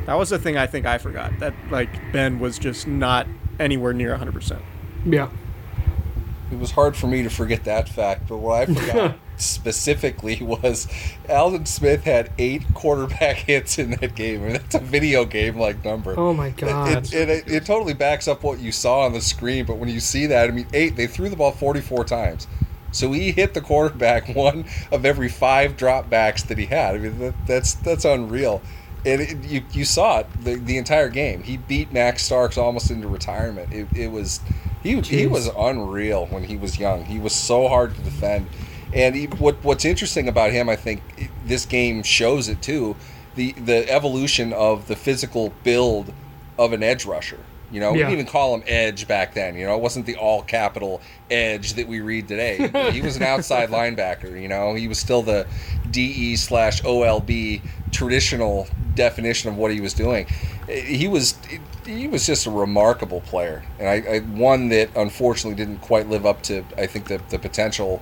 That was the thing I think I forgot. That like Ben was just not anywhere near 100%. Yeah. It was hard for me to forget that fact, but what I forgot specifically was Aldon Smith had eight quarterback hits in that game. I mean, that's a video game like number. Oh my god. It, it, it, it totally backs up what you saw on the screen, but when you see that, I mean, eight, they threw the ball 44 times. So he hit the quarterback one of every five dropbacks that he had. I mean, that, that's that's unreal. And it, you, you saw it the, the entire game. He beat Max Starks almost into retirement. It, it was he, he was unreal when he was young. He was so hard to defend. And he, what what's interesting about him, I think, this game shows it too. The the evolution of the physical build of an edge rusher. You know, we didn't even call him Edge back then. You know, it wasn't the all capital Edge that we read today. he was an outside linebacker. You know, he was still the DE slash OLB traditional definition of what he was doing. He was he was just a remarkable player, and I, I one that unfortunately didn't quite live up to I think the the potential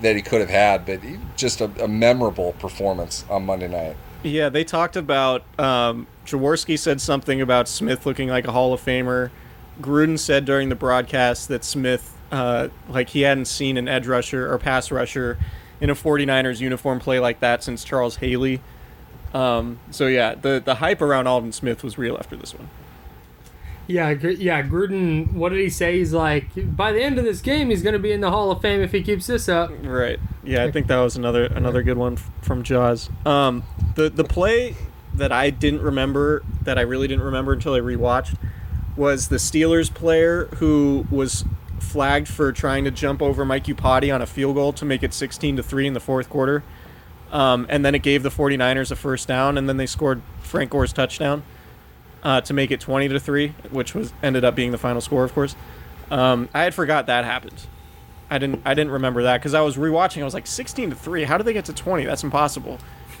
that he could have had. But just a, a memorable performance on Monday night. Yeah, they talked about um, Jaworski said something about Smith looking like a Hall of Famer. Gruden said during the broadcast that Smith, uh, like he hadn't seen an edge rusher or pass rusher in a 49ers uniform play like that since Charles Haley. Um, so yeah, the the hype around Aldon Smith was real after this one. Yeah, yeah. Gruden, what did he say? He's like, by the end of this game, he's going to be in the Hall of Fame if he keeps this up. Right. Yeah, I think that was another another good one from Jaws. Um, the the play that I didn't remember that I really didn't remember until I rewatched was the Steelers player who was flagged for trying to jump over Mike Iupati on a field goal to make it 16 to 3 in the fourth quarter. Um, and then it gave the 49ers a first down and then they scored Frank Gore's touchdown uh, to make it 20 to 3, which was ended up being the final score, of course. Um, I had forgot that happened. I didn't I didn't remember that because I was rewatching. I was like 16 to three. How did they get to 20? That's impossible.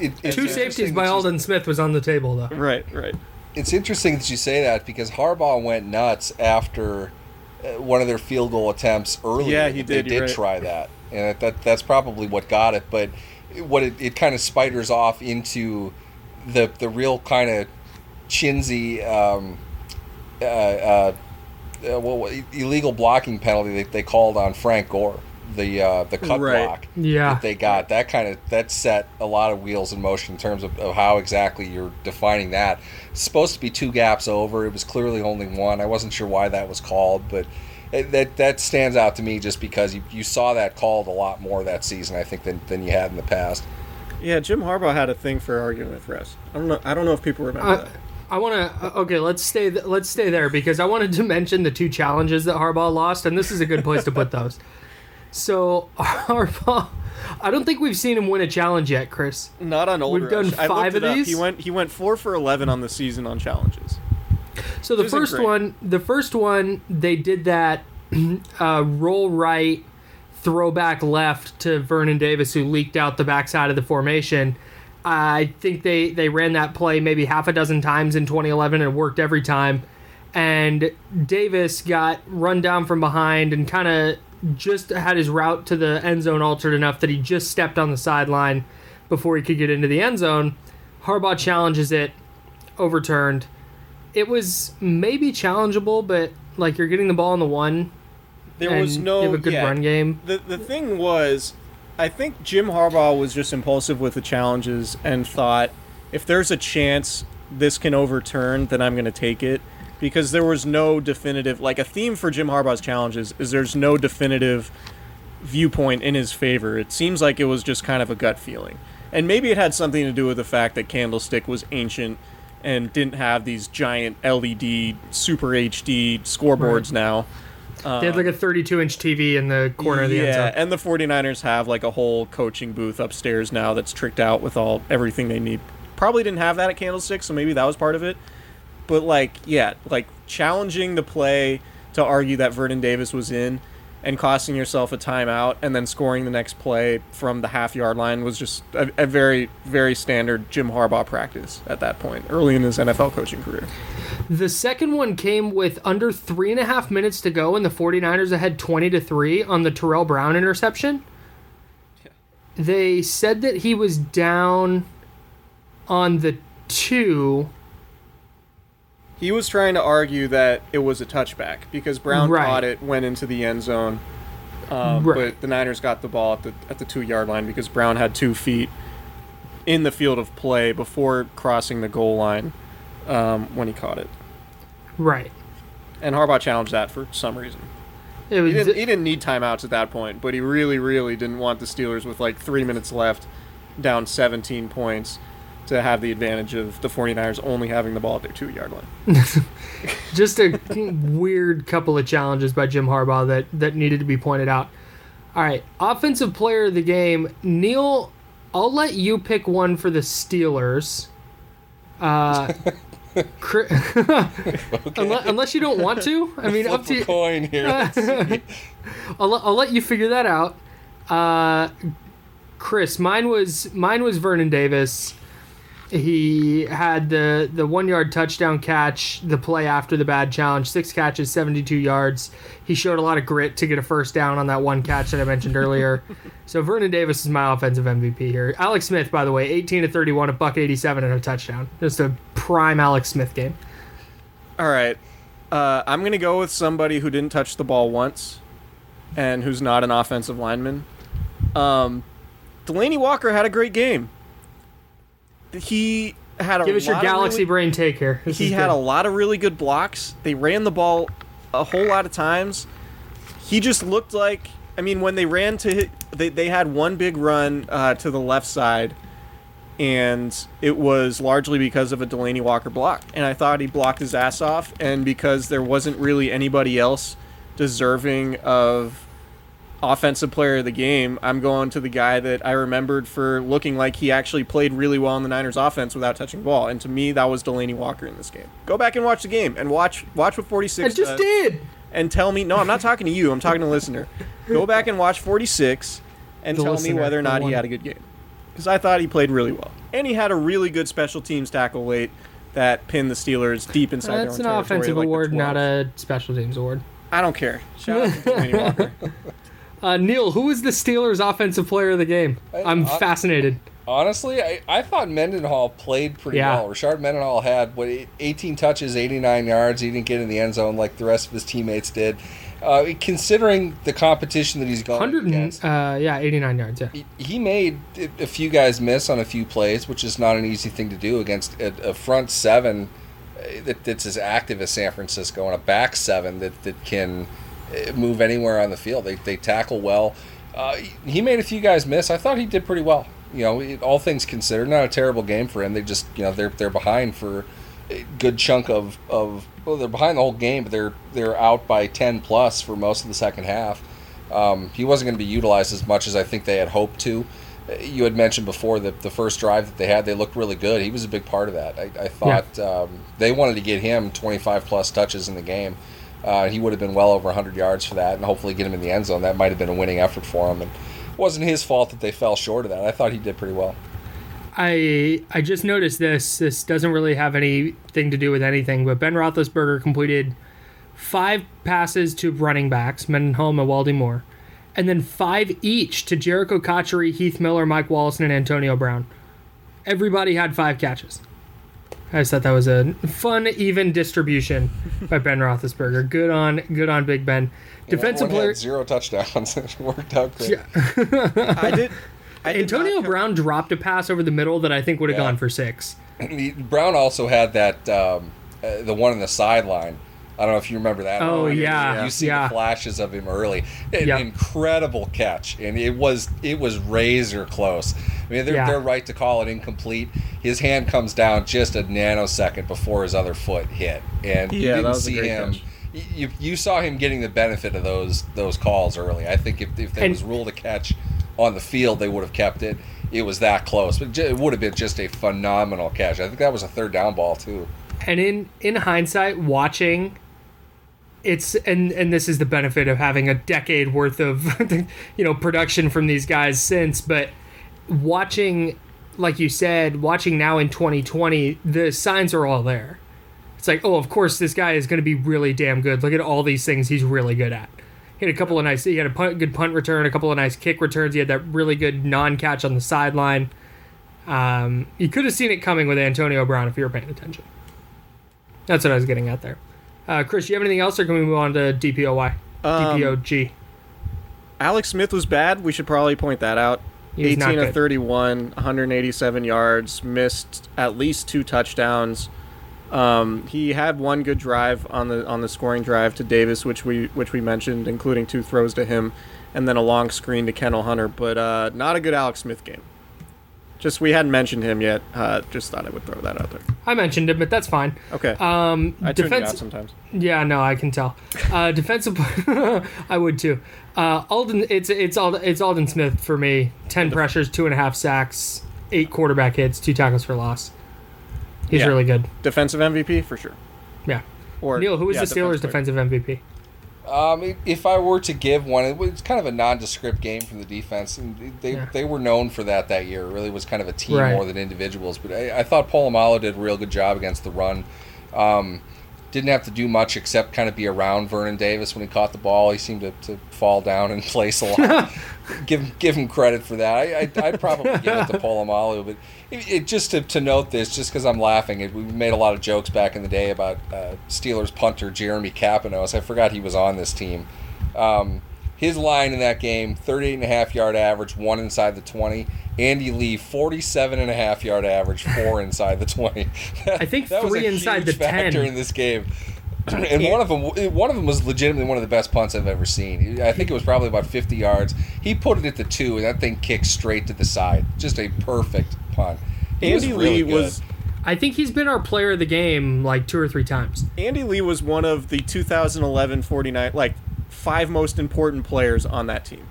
It- it's Two safeties by Aldon Smith was on the table, though. Right, right. It's interesting that you say that because Harbaugh went nuts after uh, one of their field goal attempts earlier. Yeah, he They did, you're did right. try that, and that, that that's probably what got it. But what it, it kind of spiders off into the the real kind of chinsy um, uh, uh, uh, what, what- illegal blocking penalty that they called on Frank Gore, the uh, the cut Right. block Yeah. that they got. That kind of that set a lot of wheels in motion in terms of, of how exactly you're defining that. It's supposed to be two gaps over. It was clearly only one. I wasn't sure why that was called, but it, that that stands out to me just because you, you saw that called a lot more that season, I think, than, than you had in the past. Yeah, Jim Harbaugh had a thing for arguing with refs. I don't know. I don't know if people remember I, that. I want to. Okay, let's stay. Th- let's stay there because I wanted to mention the two challenges that Harbaugh lost, and this is a good place to put those. So Harbaugh, I don't think we've seen him win a challenge yet, Chris. Not on older. We've done Rush. I five looked of it up. these? He went. He went four for 11 on the season on challenges. So the first great. one, the first one, they did that uh, roll right, throwback left to Vernon Davis, who leaked out the backside of the formation. I think they they ran that play maybe half a dozen times in 2011 and it worked every time. And Davis got run down from behind and kind of just had his route to the end zone altered enough that he just stepped on the sideline before he could get into the end zone. Harbaugh challenges it, overturned. It was maybe challengeable, but like you're getting the ball on the one. There was no have a good yeah. run game. The the thing was, I think Jim Harbaugh was just impulsive with the challenges and thought, if there's a chance this can overturn, then I'm going to take it. Because there was no definitive, like a theme for Jim Harbaugh's challenges is there's no definitive viewpoint in his favor. It seems like it was just kind of a gut feeling. And maybe it had something to do with the fact that Candlestick was ancient and didn't have these giant LED Super HD scoreboards Right. now. Uh, they had like a 32 inch TV in the corner of the end Yeah, zone. and the 49ers have like a whole coaching booth upstairs now that's tricked out with all everything they need. Probably didn't have that at Candlestick, so maybe that was part of it. But like, yeah, like challenging the play to argue that Vernon Davis was in and costing yourself a timeout and then scoring the next play from the half yard line was just a, a very, very standard Jim Harbaugh practice at that point, early in his NFL coaching career. The second one came with under three and a half minutes to go, and the 49ers ahead 20 to 3 on the Tarell Brown interception. They said that he was down on the two. He was trying to argue that it was a touchback because Brown Right. caught it, went into the end zone, um, Right. but the Niners got the ball at the at the two yard line because Brown had two feet in the field of play before crossing the goal line um, when he caught it. Right. And Harbaugh challenged that for some reason. It was He didn't, he didn't need timeouts at that point, but he really, really didn't want the Steelers with like three minutes left, down 17 points, to have the advantage of the 49ers only having the ball at their two yard line. just a weird couple of challenges by Jim Harbaugh that that needed to be pointed out. All right, offensive player of the game, Neal. I'll let you pick one for the Steelers. Uh, Chri- unless, unless you don't want to. I mean, up to Flip you. coin here. I'll, let- I'll let you figure that out. Uh, Chris, mine was mine was Vernon Davis. He had the the one yard touchdown catch, the play after the bad challenge, six catches, seventy two yards. He showed a lot of grit to get a first down on that one catch that I mentioned earlier. So Vernon Davis is my offensive MVP here. Alex Smith, by the way, eighteen to thirty one, a buck eighty seven and a touchdown. Just a prime Alex Smith game. All right. Uh, I'm going to go with somebody who didn't touch the ball once and who's not an offensive lineman. Um, Delanie Walker had a great game. He had a Give us your galaxy really- brain take here. This he had good. a lot of really good blocks. They ran the ball a whole lot of times. He just looked like I mean when they ran to hit, they they had one big run uh, to the left side, and it was largely because of a Delanie Walker block. And I thought he blocked his ass off, and because there wasn't really anybody else deserving of offensive player of the game, I'm going to the guy that I remembered for looking like he actually played really well in the Niners offense without touching the ball. And to me, that was Delanie Walker in this game. Go back and watch the game and watch watch what 46 I just does did. and tell me. No, I'm not talking to you. I'm talking to the listener. Go back and watch 46 and The tell me whether or not he had a good game. Because I thought he played really well, and he had a really good special teams tackle late that pinned the Steelers deep inside That's an their own territory, offensive like award, not a special teams award. I don't care. Shout out to Delanie Walker. Uh, Neal, who is the Steelers' offensive player of the game? I'm I- fascinated. Honestly, I, I thought Mendenhall played pretty Yeah. well. Rashard Mendenhall had what 18 touches, 89 yards. He didn't get in the end zone like the rest of his teammates did. Uh, considering the competition that he's 100, against, uh, yeah, 89 yards. Yeah. he, he made a- few guys miss on a few plays, which is not an easy thing to do against a, a front seven uh, that, that's as active as San Francisco and a back seven that, that can move anywhere on the field. They, they tackle well. Uh, he made a few guys miss. I thought he did pretty well. You know, it- all things considered, not a terrible game for him. They just, you know, they're they're behind for a good chunk of, of well, they're behind the whole game, but they're they're out by ten plus for most of the second half. Um, he wasn't going to be utilized as much as I think they had hoped to. you had mentioned before that the first drive that they had, they looked really good. He was a big part of that. I, I thought um, they wanted to get him 25 plus touches in the game. Uh, he would have been well over 100 yards for that, and hopefully get him in the end zone. That might have been a winning effort for him, and it wasn't his fault that they fell short of that. I thought he did pretty well. I I just noticed this. This doesn't really have anything to do with anything, but Ben Roethlisberger completed five passes to running backs, Mendenhall and Waldy Moore, and then five each to Jericho Cotchery, Heath Miller, Mike Wallace, and Antonio Brown. Everybody had five catches. I just thought that was a fun, even distribution by Ben Roethlisberger. Good on, good on Big Ben. Defensive player zero touchdowns. it worked out great. Yeah. I did. I did Antonio Brown dropped a pass over the middle that I think would have yeah. gone for six. Brown also had that um, uh, the one on the sideline. I don't know if you remember that. Oh one. yeah, you see yeah. the flashes of him early. An yep. incredible catch, and it was it was razor close. I mean, they're, yeah. they're right to call it incomplete. His hand comes down just a nanosecond before his other foot hit, and you didn't see him. Catch. You, you saw him getting the benefit of those those calls early. I think if, if there was ruled a catch on the field, they would have kept it. It was that close, but it would have been just a phenomenal catch. I think that was a third down ball too. And in in hindsight, watching it's and and this is the benefit of having a decade worth of you know production from these guys since but watching like you said watching now in 2020 the signs are all there. It's like oh of course this guy is going to be really damn good. Look at all these things he's really good at. He had a couple of nice he had a punt, good punt return a couple of nice kick returns. He had that really good non-catch on the sideline. Um, you could have seen it coming with antonio brown if you were paying attention. That's what i was getting at there uh, Chris, do you have anything else, or can we move on to DPOY? Um, DPOG. Alex Smith was bad. We should probably point that out. He's 18 of 31, 187 yards, missed at least two touchdowns. Um, he had one good drive on the on the scoring drive to Davis, which we which we mentioned, including two throws to him, and then a long screen to Kendall Hunter. But uh, not a good Alex Smith game. Just we hadn't mentioned him yet. Uh, just thought I would throw that out there. I mentioned him, but that's fine. Okay. Um, I tune defense- out sometimes. Yeah, no, I can tell. Uh, defensive, I would too. Uh, Aldon, it's it's Aldon, it's Aldon Smith for me. Ten pressures, two and a half sacks, eight quarterback hits, two tackles for loss. He's yeah. really good. Defensive MVP for sure. Yeah. Or Neal, who is yeah, the Steelers' defensive MVP? Um, if I were to give one, it was kind of a nondescript game from the defense, and they yeah. they were known for that that year. It really was kind of a team right. more than individuals. But I, I thought Polamalu did a real good job against the run. Um, didn't have to do much except kind of be around Vernon Davis when he caught the ball. He seemed to, to fall down in place a lot. give give him credit for that. I, I would probably give it to Polamalu, but it, it, just to, to note this, just because I'm laughing, it, we made a lot of jokes back in the day about uh, Steelers punter Jeremy Kapinos. I forgot he was on this team. Um, his line in that game 38 and a half yard average, one inside the 20. Andy Lee 47 and a half yard average, four inside the 20. That, I think three inside the 10 in this game. and one of them one of them was legitimately one of the best punts I've ever seen. I think it was probably about 50 yards. He put it at the 2 and that thing kicked straight to the side. Just a perfect punt. He Andy was really Lee good. was I think he's been our player of the game like two or three times. Andy Lee was one of the 2011 49 like five most important players on that team.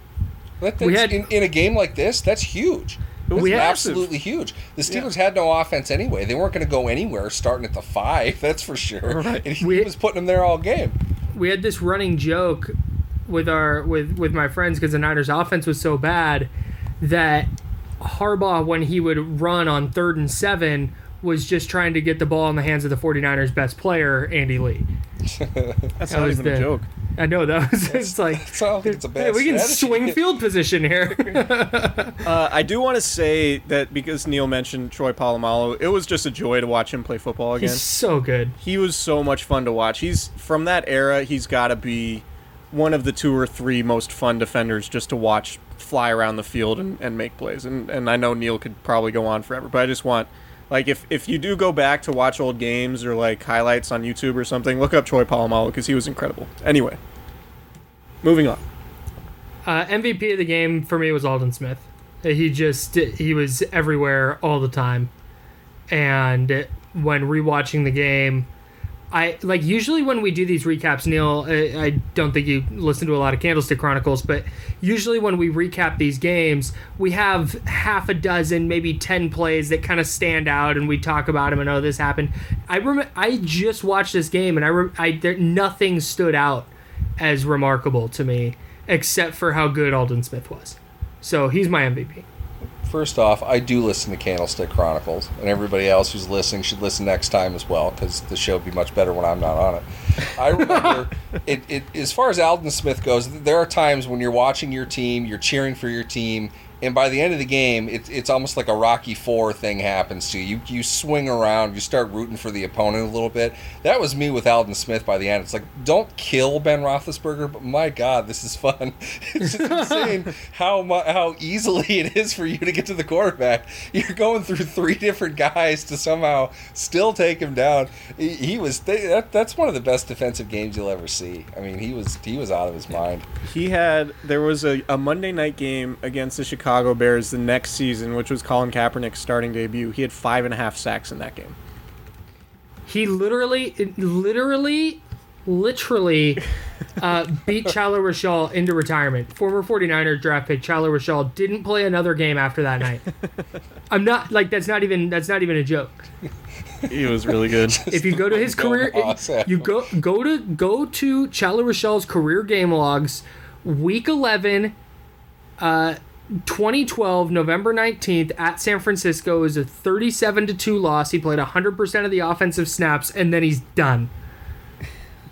That, we had in, in, a game like this, that's huge. It was absolutely huge. The Steelers yeah. had no offense anyway. They weren't going to go anywhere starting at the five. That's for sure. Right. And he we, was putting them there all game. We had this running joke with our with with my friends because the Niners' offense was so bad that Harbaugh, when he would run on third and seven, was just trying to get the ball in the hands of the 49ers' best player, Andy Lee. That's that not even the, a joke. I know that was just like it's a bad hey, we can swing field position here. uh, I do want to say that because Neal mentioned Troy Polamalu, it was just a joy to watch him play football again. He's so good. He was so much fun to watch. He's from that era. He's got to be one of the two or three most fun defenders just to watch fly around the field and, and make plays. And and I know Neal could probably go on forever, but I just want like if if you do go back to watch old games or like highlights on YouTube or something, look up Troy Polamalu because he was incredible. Anyway, moving on. Uh, MVP of the game for me was Aldon Smith. He just he was everywhere all the time, and when rewatching the game, I like usually when we do these recaps, Neal. I, I don't think you listen to a lot of Candlestick Chronicles, but usually when we recap these games, we have half a dozen, maybe ten plays that kind of stand out, and we talk about them and oh, this happened. I rem- I just watched this game, and I, rem- I there, nothing stood out as remarkable to me except for how good Aldon Smith was. So he's my MVP. First off, I do listen to Candlestick Chronicles, and everybody else who's listening should listen next time as well because the show would be much better when I'm not on it. I remember it, it. As far as Aldon Smith goes, there are times when you're watching your team, you're cheering for your team, and by the end of the game, it, it's almost like a Rocky Four thing happens to you. You you swing around, you start rooting for the opponent a little bit. That was me with Aldon Smith by the end. It's like don't kill Ben Roethlisberger, but my God, this is fun. It's just insane how how easily it is for you to get to the quarterback. You're going through three different guys to somehow still take him down. He, he was that, that's one of the best defensive games you'll ever see. I mean, he was he was out of his mind. He had there was a, a Monday night game against the Chicago Bears the next season, which was Colin Kaepernick's starting debut. He had five and a half sacks in that game. He literally, literally, literally uh, beat Chilo Rachal into retirement. Former 49er draft pick Chilo Rachal didn't play another game after that night. I'm not like that's not even that's not even a joke. He was really good. if you go to his career, you go go to go to Chilo Rachal's career game logs, week 11, uh, 2012, November 19th at San Francisco is a 37 to 2 loss. He played 100% of the offensive snaps and then he's done.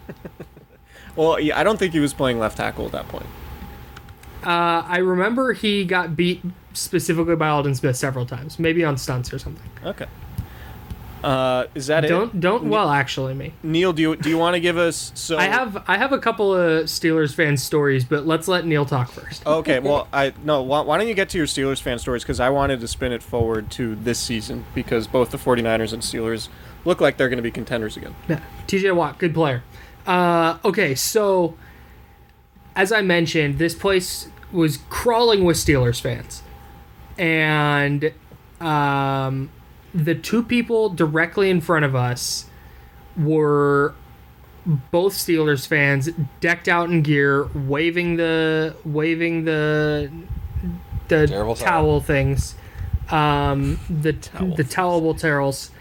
well, yeah, I don't think he was playing left tackle at that point. Uh, I remember he got beat specifically by Aldon Smith several times, maybe on stunts or something. Okay. Uh, is that it don't, it? Don't well, actually, me. Neal, do you do you want to give us? So I have I have a couple of Steelers fan stories, but let's let Neal talk first. okay, well, I no. Why, why don't you get to your Steelers fan stories? Because I wanted to spin it forward to this season because both the 49ers and Steelers look like they're going to be contenders again. Yeah, T.J. Watt, good player. Uh, okay, so as I mentioned, this place was crawling with Steelers fans, and um the two people directly in front of us were both Steelers fans, decked out in gear, waving the waving the the Terrible towel, towel. things, um, the the towelable towels.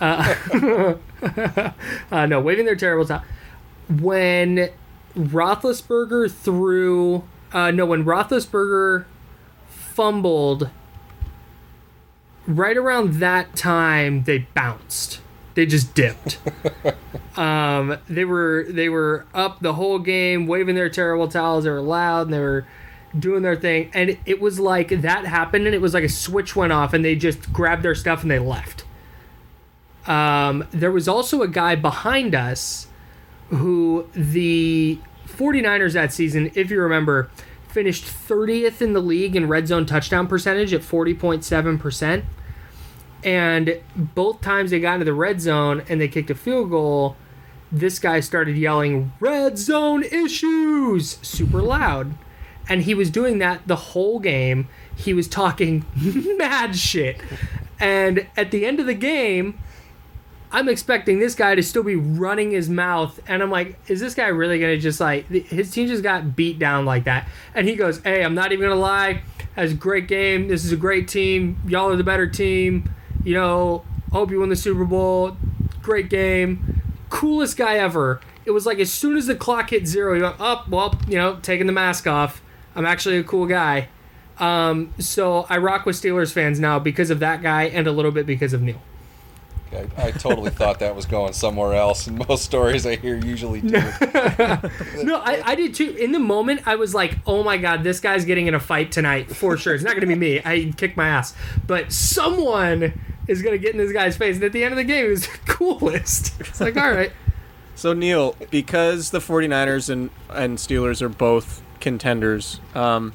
Uh, uh, no, waving their terrible towel. When Roethlisberger threw, uh, no, when Roethlisberger fumbled right around that time they bounced. They just dipped. Um, they were they were up the whole game waving their terrible towels. They were loud and they were doing their thing. And it was like that happened and it was like a switch went off and they just grabbed their stuff and they left. Um, there was also a guy behind us who the 49ers that season if you remember finished 30th in the league in red zone touchdown percentage at 40.7%. And both times they got into the red zone and they kicked a field goal, this guy started yelling, Red zone issues! super loud. And he was doing that the whole game. He was talking mad shit. And at the end of the game, I'm expecting this guy to still be running his mouth, and I'm like, is this guy really gonna just like his team just got beat down like that? And he goes, "Hey, I'm not even gonna lie, has a great game. This is a great team. Y'all are the better team. You know, hope you win the Super Bowl. Great game. Coolest guy ever. It was like as soon as the clock hit zero, he went up. well, you know, taking the mask off. I'm actually a cool guy. Um, so I rock with Steelers fans now because of that guy and a little bit because of Neal. I, I totally thought that was going somewhere else, and most stories I hear usually do. no, I, I did too. In the moment, I was like, "Oh my god, this guy's getting in a fight tonight for sure." It's not going to be me. I kicked my ass, but someone is going to get in this guy's face. And at the end of the game, it was the coolest. It's like, all right. So Neal, because the 49ers and and Steelers are both contenders, um,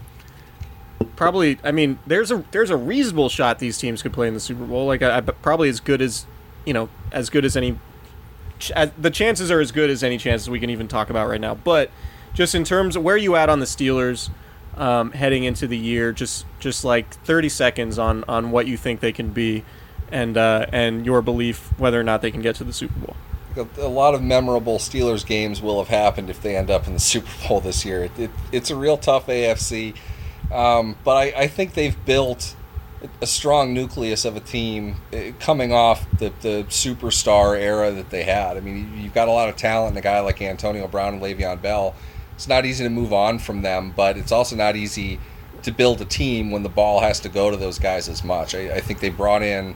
probably I mean there's a there's a reasonable shot these teams could play in the Super Bowl. Like I, I probably as good as you know as good as any. ch- As, the chances are as good as any chances we can even talk about right now. But just in terms of where you at on the Steelers um, heading into the year, just just like 30 seconds on on what you think they can be, and uh, and your belief whether or not they can get to the Super Bowl. a lot of memorable Steelers games will have happened if they end up in the Super Bowl this year. It, it, it's a real tough AFC, um, but I, I think they've built a strong nucleus of a team eh, coming off the, the superstar era that they had. I mean, you've got a lot of talent in a guy like Antonio Brown and Le'Veon Bell. It's not easy to move on from them, but it's also not easy to build a team when the ball has to go to those guys as much. I, I think they brought in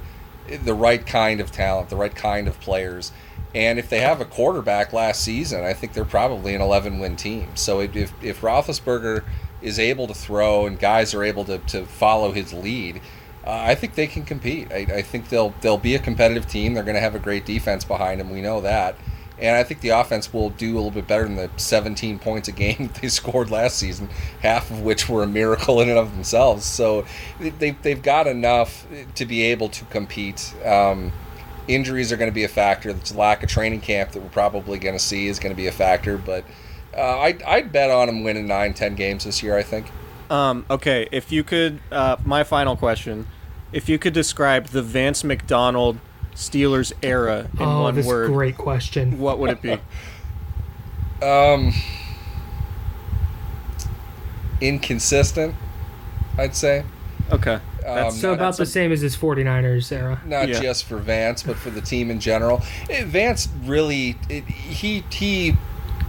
the right kind of talent, the right kind of players. And if they have a quarterback last season, I think they're probably an 11 win team. So if, if Roethlisberger is able to throw and guys are able to, to follow his lead, uh, I think they can compete. I, I, think they'll they'll be a competitive team. They're going to have a great defense behind them. We know that, and I think the offense will do a little bit better than the 17 points a game they scored last season, half of which were a miracle in and of themselves. So they they've got enough to be able to compete. Um, injuries are going to be a factor. The lack of training camp that we're probably going to see is going to be a factor, but. Uh, I'd, I'd bet on them winning nine, ten games this year. I think. Um, okay, if you could, uh, my final question, if you could describe the Vance McDonald Steelers era in oh, one this word, great question. What would it be? um, inconsistent, I'd say. Okay. Um, so about the same as his 49ers era. Not yeah. just for Vance, but for the team in general. Vance really, it, he he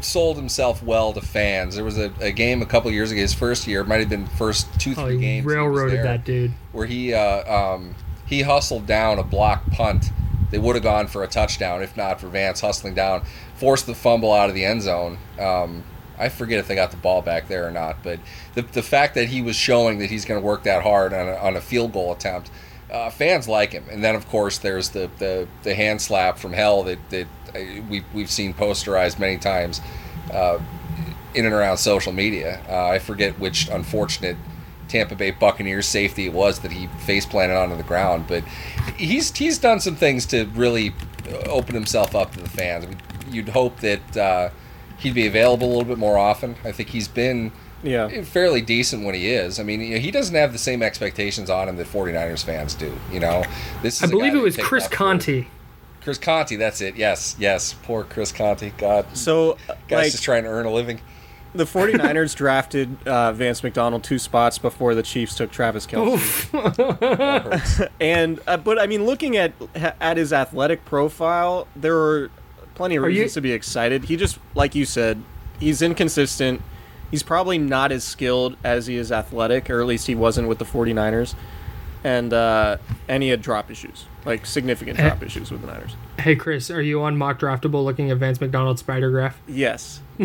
sold himself well to fans. There was a, a game a couple years ago, his first year, it might have been first two three oh, games. Where he railroaded there, that dude. Where he uh, um, he hustled down a block punt. They would have gone for a touchdown if not for Vance hustling down, forced the fumble out of the end zone. Um, I forget if they got the ball back there or not, but the, the fact that he was showing that he's going to work that hard on a, on a field goal attempt, uh, fans like him. And then of course there's the, the, the hand slap from hell that, that we, we've seen posterized many times uh, in and around social media. Uh, I forget which unfortunate Tampa Bay Buccaneers safety it was that he face planted onto the ground, but he's he's done some things to really open himself up to the fans. You'd hope that uh, he'd be available a little bit more often. I think he's been yeah. fairly decent when he is. I mean, you know, he doesn't have the same expectations on him that 49ers fans do. You know, this I believe it was Chris Conte. Chris Conte, that's it. Yes, yes. Poor Chris Conte. God. So, guys like, just trying to earn a living. The 49ers drafted uh, Vance McDonald two spots before the Chiefs took Travis Kelce. and uh, but I mean, looking at at his athletic profile, there are plenty of reasons you... to be excited. He just, like you said, he's inconsistent. He's probably not as skilled as he is athletic, or at least he wasn't with the 49ers. And uh, and he had drop issues like significant drop hey, issues with the Niners. Hey Chris, are you on mock draftable looking at Vance McDonald's spider graph? Yes.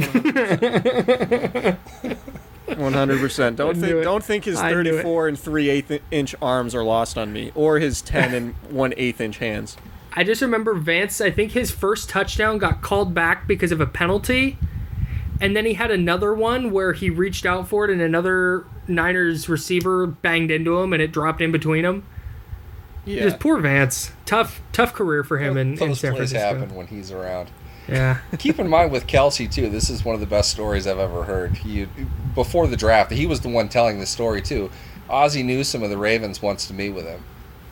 One hundred percent. Don't think don't think his thirty four and three eighth inch arms are lost on me, or his ten and one eighth inch hands. I just remember Vance. I think his first touchdown got called back because of a penalty, and then he had another one where he reached out for it, and another Niners receiver banged into him, and it dropped in between them. Yeah. Just poor Vance. Tough, tough career for him in, in San Francisco. happen when he's around. Yeah. Keep in mind with Kelce too. This is one of the best stories I've ever heard. He before the draft, he was the one telling the story too. Ozzie Newsome of the Ravens wants to meet with him,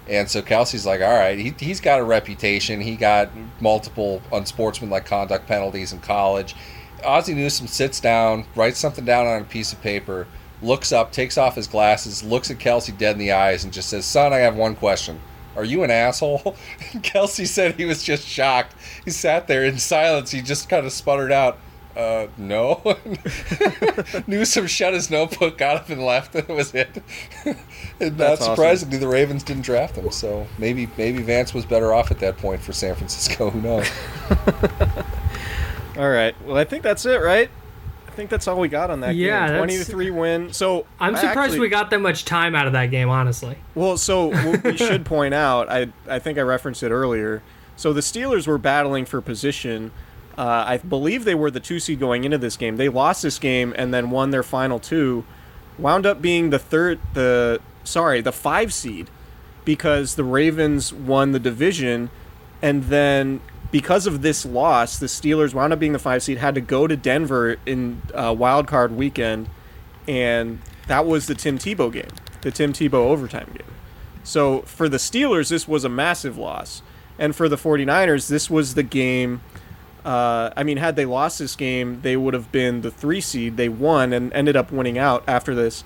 and so Kelce's like, "All right." He he's got a reputation. He got multiple unsportsmanlike conduct penalties in college. Ozzie Newsome sits down, writes something down on a piece of paper looks up, takes off his glasses, looks at Kelce dead in the eyes, and just says, Son, I have one question. Are you an asshole? Kelce said he was just shocked. He sat there in silence. He just kind of sputtered out, uh, no. Newsome shut his notebook, got up and left, and that was it. and not surprisingly, awesome. the Ravens didn't draft him. So maybe maybe Vance was better off at that point for San Francisco. Who knows? all right. Well, I think that's it, right? Think that's all we got on that yeah, game. Twenty to three win. So I'm surprised actually, we got that much time out of that game, honestly. Well, so we should point out. I I think I referenced it earlier. So the Steelers were battling for position. Uh, I believe they were the two seed going into this game. They lost this game and then won their final two. Wound up being the third, the sorry, the five seed, because the Ravens won the division, and then because of this loss, the Steelers wound up being the five seed, had to go to Denver in uh, wild card weekend, and that was the Tim Tebow game, the Tim Tebow overtime game. So for the Steelers, this was a massive loss. And for the 49ers, this was the game Uh, I mean, had they lost this game, they would have been the three seed. They won and ended up winning out after this.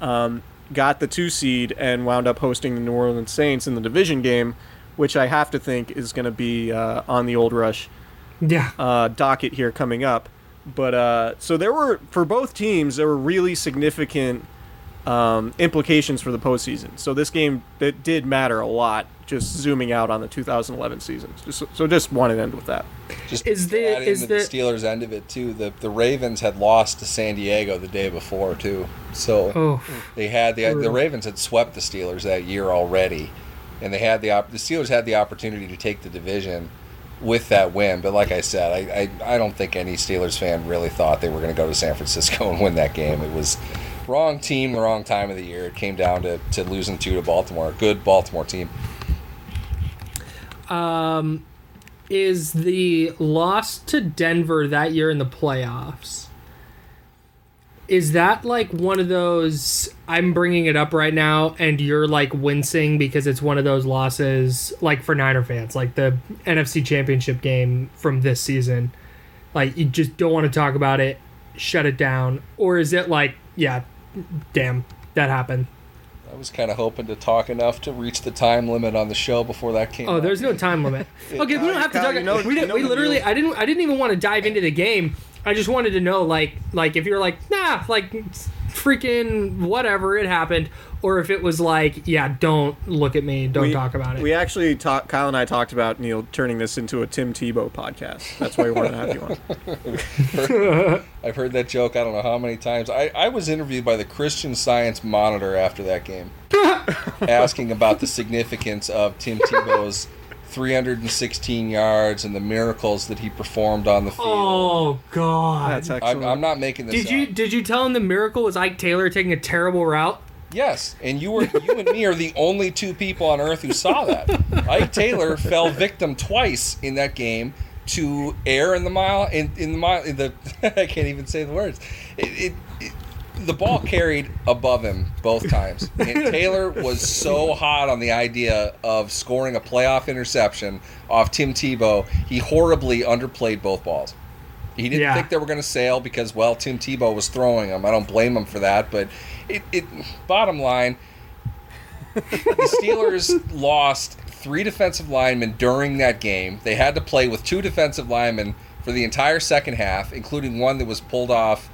Um, got the two seed and wound up hosting the New Orleans Saints in the division game, which I have to think is going to be uh, on the Old Rush Yeah. uh, docket here coming up. But uh, so there were for both teams there were really significant um, implications for the postseason. So this game it did matter a lot. Just zooming out on the 2011 season. Just, so just wanted to end with that. Just Is the- is the, the- Steelers end of it too. The the Ravens had lost to San Diego the day before too, so Oh. they had the the Ravens had swept the Steelers that year already, and they had the op- the Steelers had the opportunity to take the division with that win. But like I said, I I, I don't think any Steelers fan really thought they were going to go to San Francisco and win that game. It was wrong team, the wrong time of the year. It came down to, to losing two to Baltimore, a good Baltimore team. Um, is the loss to Denver that year in the playoffs? Is that like one of those? I'm bringing it up right now, and you're like wincing because it's one of those losses, like for Niner fans, like the NFC Championship game from this season. Like you just don't want to talk about it, shut it down, or is it like, yeah, damn, that happened. I was kind of hoping to talk enough to reach the time limit on the show before that came. Oh, out. there's no time limit. Okay, we don't have to talk. you know- we didn't. know We literally. deal. I didn't. I didn't even want to dive into the game. I just wanted to know, like, like if you're like, nah, like, freaking whatever, it happened, or if it was like, yeah, don't look at me, don't We- talk about it. We actually talked. Kyle and I talked about Neal turning this into a Tim Tebow podcast. That's why we wanted to have you on. I've heard that joke I don't know how many times. I, I was interviewed by the Christian Science Monitor after that game, asking about the significance of Tim Tebow's 316 yards and the miracles that he performed on the field. oh God. That's I'm, excellent. I'm not making this did you did you tell him the miracle was Ike Taylor taking a terrible route? Yes, and you were you and me are the only two people on earth who saw that. Ike Taylor fell victim twice in that game to air in the mile in, in the mile in the I can't even say the words. It, it, it the ball carried above him both times, and Taylor was so hot on the idea of scoring a playoff interception off Tim Tebow. He horribly underplayed both balls. He didn't Yeah. think they were going to sail because, well, Tim Tebow was throwing them. I don't blame him for that, but it, it bottom line, the Steelers lost three defensive linemen during that game. They had to play with two defensive linemen for the entire second half, including one that was pulled off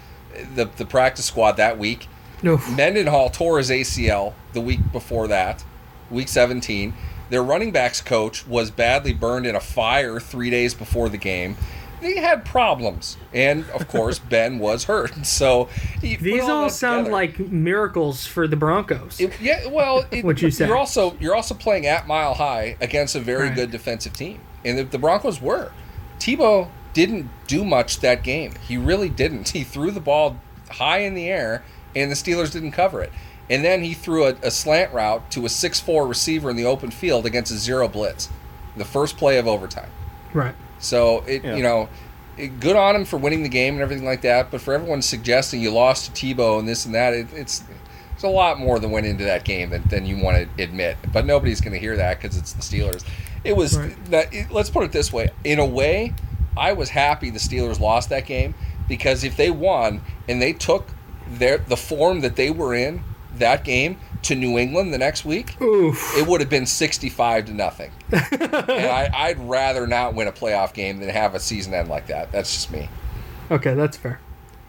the, the practice squad that week. No. Mendenhall tore his ACL the week before that, week 17. Their running backs coach was badly burned in a fire three days before the game. They had problems, and of course Ben was hurt. So These all that sound together. like miracles for the Broncos. It- yeah, well, it, What you say. You're also you're also playing at Mile High against a very Right. good defensive team, and the, the Broncos were. Tebow didn't do much that game. He really didn't. He threw the ball high in the air, and the Steelers didn't cover it. And then he threw a, a slant route to a 6'4 receiver in the open field against a zero blitz, the first play of overtime. right. So it Yeah. you know, it, good on him for winning the game and everything like that. But for everyone suggesting you lost to Tebow and this and that, it, it's there's a lot more that went into that game than, than you want to admit. But nobody's going to hear that because it's the Steelers. It was Right. that. It, let's put it this way: in a way, I was happy the Steelers lost that game because if they won and they took their the form that they were in that game to New England the next week, Oof. it would have been 65 to nothing. and I, I'd rather not win a playoff game than have a season end like that. That's just me. Okay, that's fair.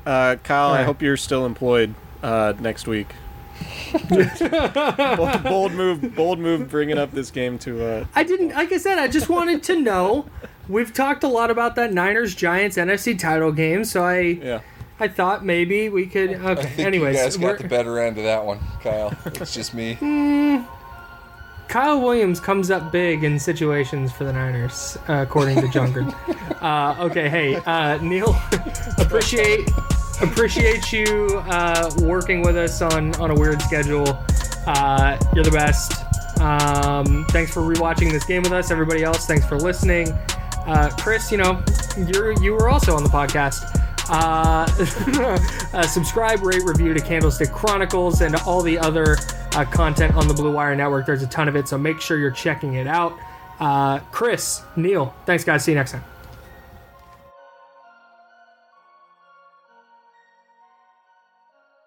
Uh, Kyle, I hope you're still employed uh, next week. bold, bold move, bold move, bringing up this game to. Uh, I didn't. Like I said, I just wanted to know. We've talked a lot about that Niners Giants NFC title game, so I yeah. I thought maybe we could. Okay. Anyways, you guys got the better end of that one, Kyle. It's just me. Kyle Williams comes up big in situations for the Niners, uh, according to Junkard. uh, okay, hey uh, Neal, appreciate appreciate you uh, working with us on on a weird schedule. Uh, you're the best. Um, thanks for rewatching this game with us. Everybody else, thanks for listening. Uh, Chris, you know, you're you were also on the podcast. Uh, uh, subscribe, rate, review to Candlestick Chronicles and all the other uh, content on the Blue Wire Network. There's a ton of it, so make sure you're checking it out. Uh, Chris, Neal, thanks, guys. See you next time.